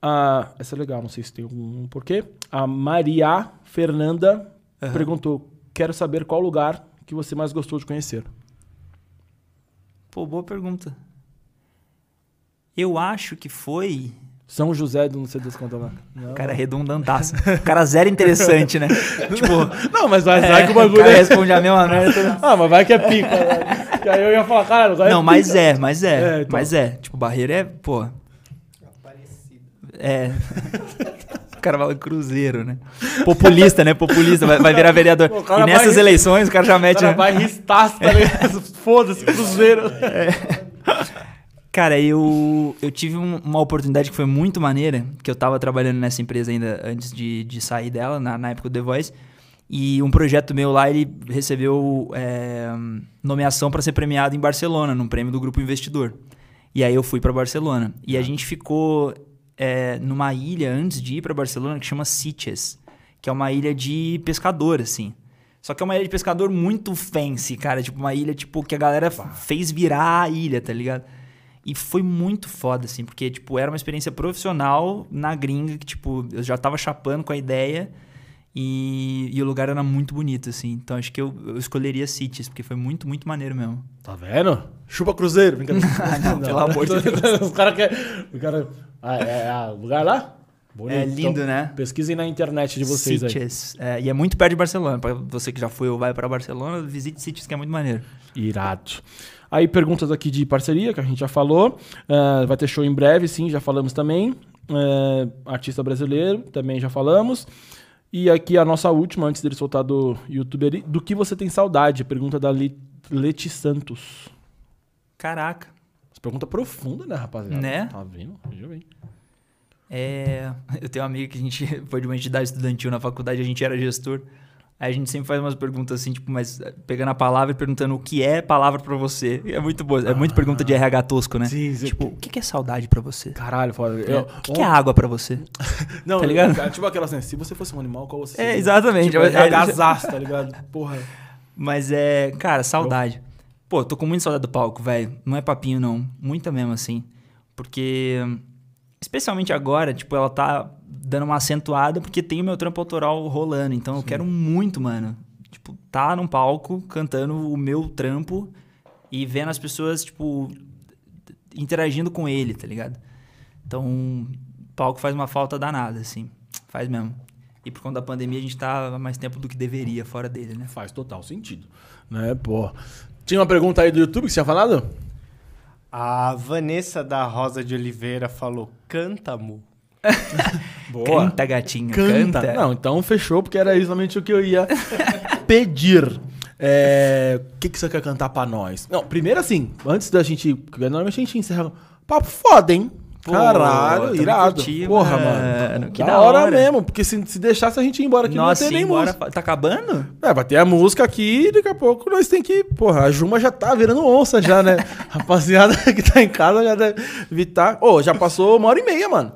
Ah, essa é legal, não sei se tem um porquê. A Maria Fernanda Aham. perguntou: Quero saber qual lugar que você mais gostou de conhecer. Pô, boa pergunta. Eu acho que foi. São José do não sei das contas lá. Não. O cara é redundantaço. O cara zero interessante, né? (laughs) tipo. Não, mas vai, é, vai que o o bagulho cara é. responde a mesma (laughs) merda. toda- Ah, mas vai que é pica. Que aí eu ia falar, cara, agora Não, é mas pica. é, mas é. É, então. Mas é. Tipo, barreira é, pô. É. (laughs) O cara fala cruzeiro, né? Populista, né? Populista, vai, vai virar vereador. Pô, o E nessas vai- eleições o cara já O mete. cara né? vai ristar, tá ligado? Foda-se, cruzeiro. Cara, eu, eu tive um- uma oportunidade que foi muito maneira, que eu tava trabalhando nessa empresa ainda antes de, de sair dela, na, na época do The Voice. E um projeto meu lá, ele recebeu é, nomeação para ser premiado em Barcelona, num prêmio do Grupo Investidor. E aí eu fui para Barcelona. E a gente ficou é, numa ilha antes de ir para Barcelona que chama Sitges, que é uma ilha de pescador, assim. Só que é uma ilha de pescador muito fancy, cara. Tipo, uma ilha tipo, que a galera fez virar a ilha, tá ligado? E foi muito foda, assim, porque, tipo, era uma experiência profissional na gringa, que, tipo, eu já tava chapando com a ideia e, e o lugar era muito bonito, assim. Então acho que eu, eu escolheria Cities, porque foi muito, muito maneiro mesmo. Tá vendo? Chupa cruzeiro. Brincadeira. (laughs) não, pelo (laughs) amor de Deus. (laughs) Os caras querem. O cara. Ah, é, é o lugar lá? Bonito. É lindo, então, né? Pesquisem na internet de vocês Sitges. aí. É, e é muito perto de Barcelona. Para você que já foi ou vai para Barcelona, visite Sitges, que é muito maneiro. Irado. Aí perguntas aqui de parceria, que a gente já falou. Uh, vai ter show em breve, sim, já falamos também. Uh, artista brasileiro, também já falamos. E aqui a nossa última, antes dele soltar do YouTube, do que você tem saudade? Pergunta da Leti Santos. Caraca. Essa pergunta profunda, né, rapaziada? Né? Tá vendo? Veja bem. É, (laughs) eu tenho um amigo que a gente (laughs) foi de uma entidade estudantil na faculdade, a gente era gestor. Aí a gente sempre faz umas perguntas assim, tipo, mas eh, pegando a palavra e perguntando o que é palavra para você. É muito boa. É muito ah, pergunta de RH tosco, né? Sim, sim. Tipo, o que é saudade para você? Caralho, foda. É. o que, é água para você? (laughs) Não, tá ligado? Tipo aquela assim, se você fosse um animal, qual você seria? É, exatamente. Tipo, é, agasaço, tá ligado? Porra. Mas é, cara, saudade. Pô, tô com muita saudade do palco, velho. Não é papinho, não. Muita mesmo, assim. Porque Especialmente agora, tipo, ela tá dando uma acentuada porque tem o meu trampo autoral rolando. Então Sim. eu quero muito, mano. Tipo, tá num palco cantando o meu trampo e vendo as pessoas, tipo, interagindo com ele, tá ligado? Então, o palco faz uma falta danada, assim. Faz mesmo. E por conta da pandemia, a gente tá há mais tempo do que deveria fora dele, né? Faz total sentido. Né, pô. Tinha uma pergunta aí do YouTube que você tinha falado? A Vanessa da Rosa de Oliveira falou: canta, mu. (laughs) Boa. Canta, gatinho. Canta. canta. Não, então fechou, porque era exatamente o que eu ia (laughs) pedir. É, o que, que você quer cantar pra nós? Não, primeiro assim, antes da gente. Normalmente a gente encerra. Papo foda, hein? Caralho, irado. Curti, Porra, mano. mano. Que da, da hora, hora, mesmo. Porque se, se deixasse a gente ir embora aqui, Nossa, não ia ter nem embora, música. Tá acabando? É, vai ter a música aqui e daqui a pouco nós tem que. Porra, a Juma já tá virando onça já, né? (laughs) Rapaziada que tá em casa já deve evitar. Ô, oh, já passou uma hora e meia, mano.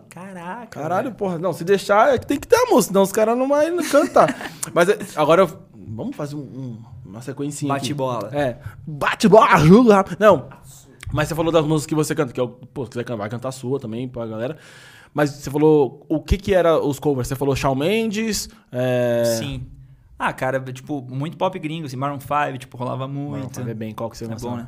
Caraca. Caralho, velho. porra. Não, se deixar, é que tem que ter a música, senão os caras não vão cantar. (laughs) Mas é, agora, vamos fazer um, um, uma sequência. Bate-bola. É. Bate-bola, Não. Mas você falou das músicas que você canta, que é o, pô, se quiser cantar, vai cantar a sua também pra galera. Mas você falou, o que que era os covers? Você falou Shawn Mendes? É... Sim. Ah, cara, tipo, muito pop gringo, assim, Maroon 5, tipo, rolava muito. Maroon 5 é bem, qual que você é bom, né?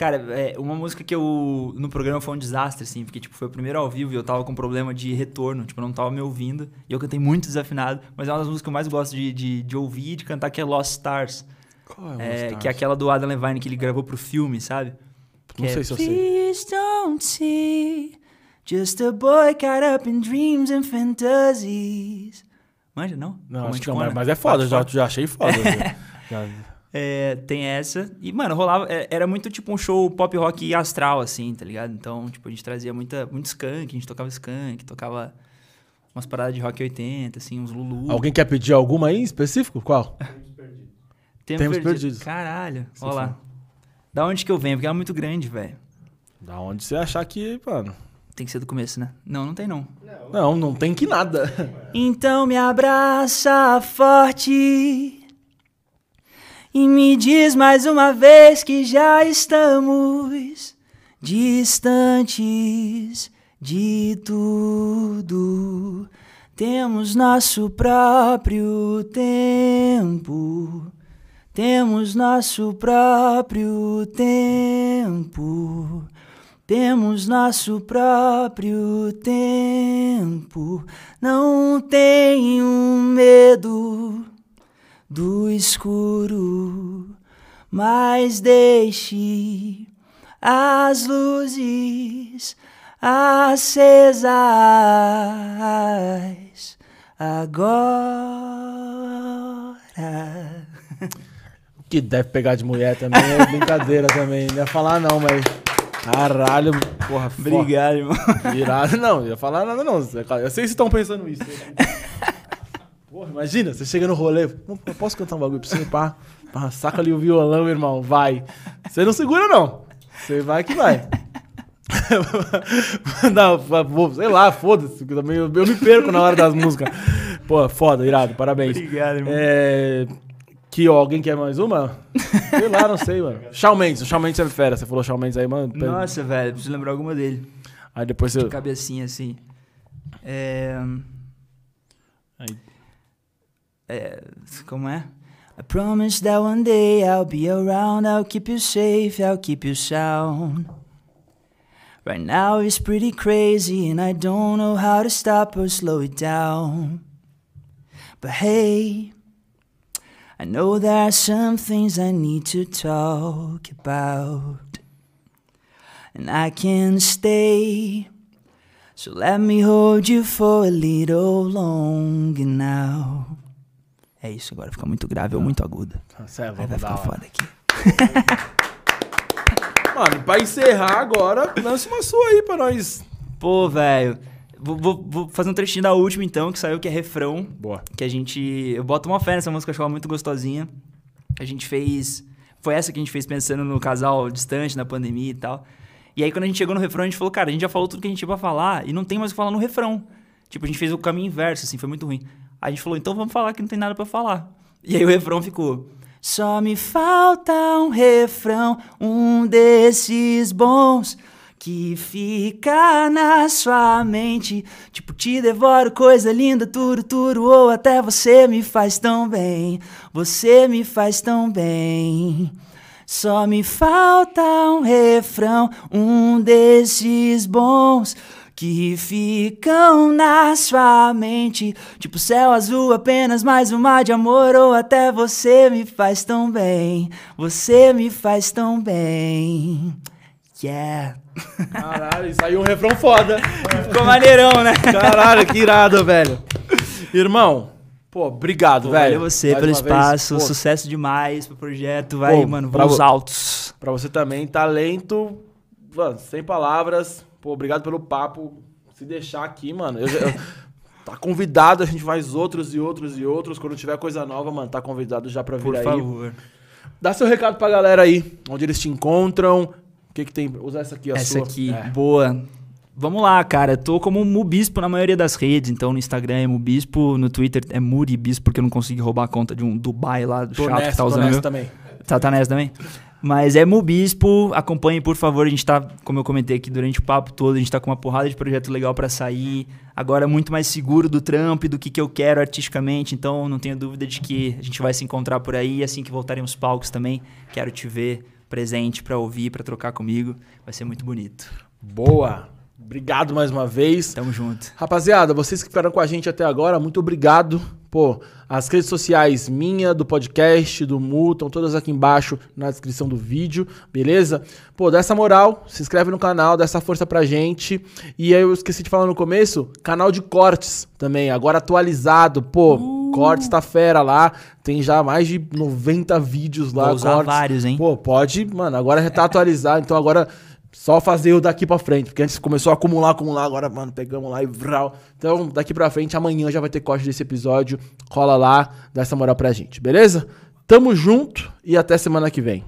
Cara, é, uma música que eu. No programa foi um desastre, assim, porque tipo, foi o primeiro ao vivo e eu tava com problema de retorno, tipo, eu não tava me ouvindo. E eu cantei muito desafinado, mas é uma das músicas que eu mais gosto de, de, de ouvir e de cantar, que é Lost Stars. Qual é, Lost é Stars? Que é aquela do Adam Levine que ele gravou pro filme, sabe? Não sei se eu sei. Please don't see just a boy caught up in dreams and fantasies. Manja, não? Não, acho que não, mas é foda, já, já achei foda. (laughs) (laughs) já. É, tem essa. E, mano, rolava. É, era muito tipo um show pop rock astral, assim, tá ligado? Então, tipo, a gente trazia muita, muito skunk, a gente tocava skunk, tocava umas paradas de rock 80, assim, uns Lulu. Alguém quer pedir alguma aí em específico? Qual? Temos perdidos. Temos, perdidos. Caralho, olha lá. Da onde que eu venho? Porque ela é muito grande, velho. Da onde você achar que, mano. Tem que ser do começo, né? Não, não tem não. Não, não tem que nada. Então me abraça forte e me diz mais uma vez que já estamos distantes de tudo. Temos nosso próprio tempo temos nosso próprio tempo. Temos nosso próprio tempo. Não tenho medo do escuro, mas deixe as luzes acesas agora. que deve pegar de mulher também é brincadeira também. Não ia falar não, mas. Caralho, porra, Obrigado, irmão. Virado, não, ia falar nada não. Eu sei que vocês estão pensando isso. (laughs) Porra, imagina, você chega no rolê, posso cantar um bagulho pra você? Pá, pá, saca ali o violão, irmão, vai. Você não segura, não. Você vai que vai. (laughs) não, sei lá, foda-se. Eu me perco na hora das músicas. Pô, foda, irado, parabéns. Obrigado, irmão. É, que ó, alguém quer mais uma? sei lá, não sei, mano. Shawn Mendes, o Shawn Mendes é fera. Você falou Shawn Mendes aí, mano. Nossa, velho, preciso lembrar alguma dele. Aí depois você. De cabecinha assim. É. Aí. É. Como é? I promise that one day I'll be around, I'll keep you safe, I'll keep you sound. Right now it's pretty crazy and I don't know how to stop or slow it down. But hey, I know there are some things I need to talk about. And I can stay. So let me hold you for a little longer now. É isso, agora fica muito grave ou muito agudo. Nossa, é, Aí vai ficar foda aqui. (laughs) Mano, pra encerrar agora, lança uma sua aí pra nós. Pô, velho. Vou, vou- vou fazer um trechinho da última então, que saiu, que é refrão. Boa. Que a gente. Eu boto uma fé nessa música, eu acho ela muito gostosinha. A gente fez. Foi essa que a gente fez pensando no casal distante, na pandemia e tal. E aí, quando a gente chegou no refrão, a gente falou, cara, a gente já falou tudo que a gente tinha pra falar e não tem mais o que falar no refrão. Tipo, a gente fez o caminho inverso, assim, foi muito ruim. A gente falou, então vamos falar que não tem nada pra falar. E aí o refrão ficou. Só me falta um refrão, um desses bons que fica na sua mente. Tipo, te devoro, coisa linda, tudo, tudo, ou até você me faz tão bem. Você me faz tão bem. Só me falta um refrão, um desses bons que ficam na sua mente. Tipo céu azul, apenas mais um mar de amor. Ou até você me faz tão bem. Você me faz tão bem. Yeah. Caralho, saiu um refrão foda. Ficou maneirão, né? Caralho, que irado, velho. Irmão, pô, obrigado, Pô, velho. valeu você Mais pelo espaço, Pô, sucesso demais pro projeto. Vai, Pô, mano, vo- altos. Pra você também, talento, mano, sem palavras. Pô, obrigado pelo papo. Se deixar aqui, mano. eu eu- (laughs) tá convidado, a gente faz outros e outros e outros. Quando tiver coisa nova, mano, tá convidado já pra vir Por aí. favor. Dá seu recado pra galera aí, onde eles te encontram. O que que tem? Usa essa aqui, a Essa sua. aqui, É. boa. Vamos lá, cara. Tô como Mubispo na maioria das redes. Então no Instagram é Mubispo, no Twitter é Muribispo, porque eu não consegui roubar a conta de um Dubai lá do chato que nessa, tá tô usando. nessa meu. também. Tá, tá nessa também? Mas é Mubispo, acompanhe por favor. A gente tá, como eu comentei aqui durante o papo todo, a gente tá com uma porrada de projeto legal pra sair. Agora muito mais seguro do trampo e do que, que eu quero artisticamente. Então não tenho dúvida de que a gente vai se encontrar por aí. Assim que voltarem os palcos também, quero te ver presente pra ouvir, pra trocar comigo. Vai ser muito bonito. Boa. Obrigado mais uma vez. Tamo junto. Rapaziada, vocês que ficaram com a gente até agora, muito obrigado. Pô, as redes sociais minha, do podcast, do Mu, estão todas aqui embaixo na descrição do vídeo, beleza? Pô, dá essa moral, se inscreve no canal, dá essa força pra gente. E aí eu esqueci de falar no começo, canal de cortes também, agora atualizado. Pô, cortes tá fera lá, tem já mais de 90 vídeos lá. Vou usar cortes. vários, hein? Pô, pode, mano, agora já tá atualizado, então agora só fazer o daqui pra frente, porque antes começou a acumular, acumular, agora, mano, pegamos lá e vral. Então, daqui pra frente, amanhã já vai ter corte desse episódio, cola lá, dá essa moral pra gente, beleza? Tamo junto e até semana que vem.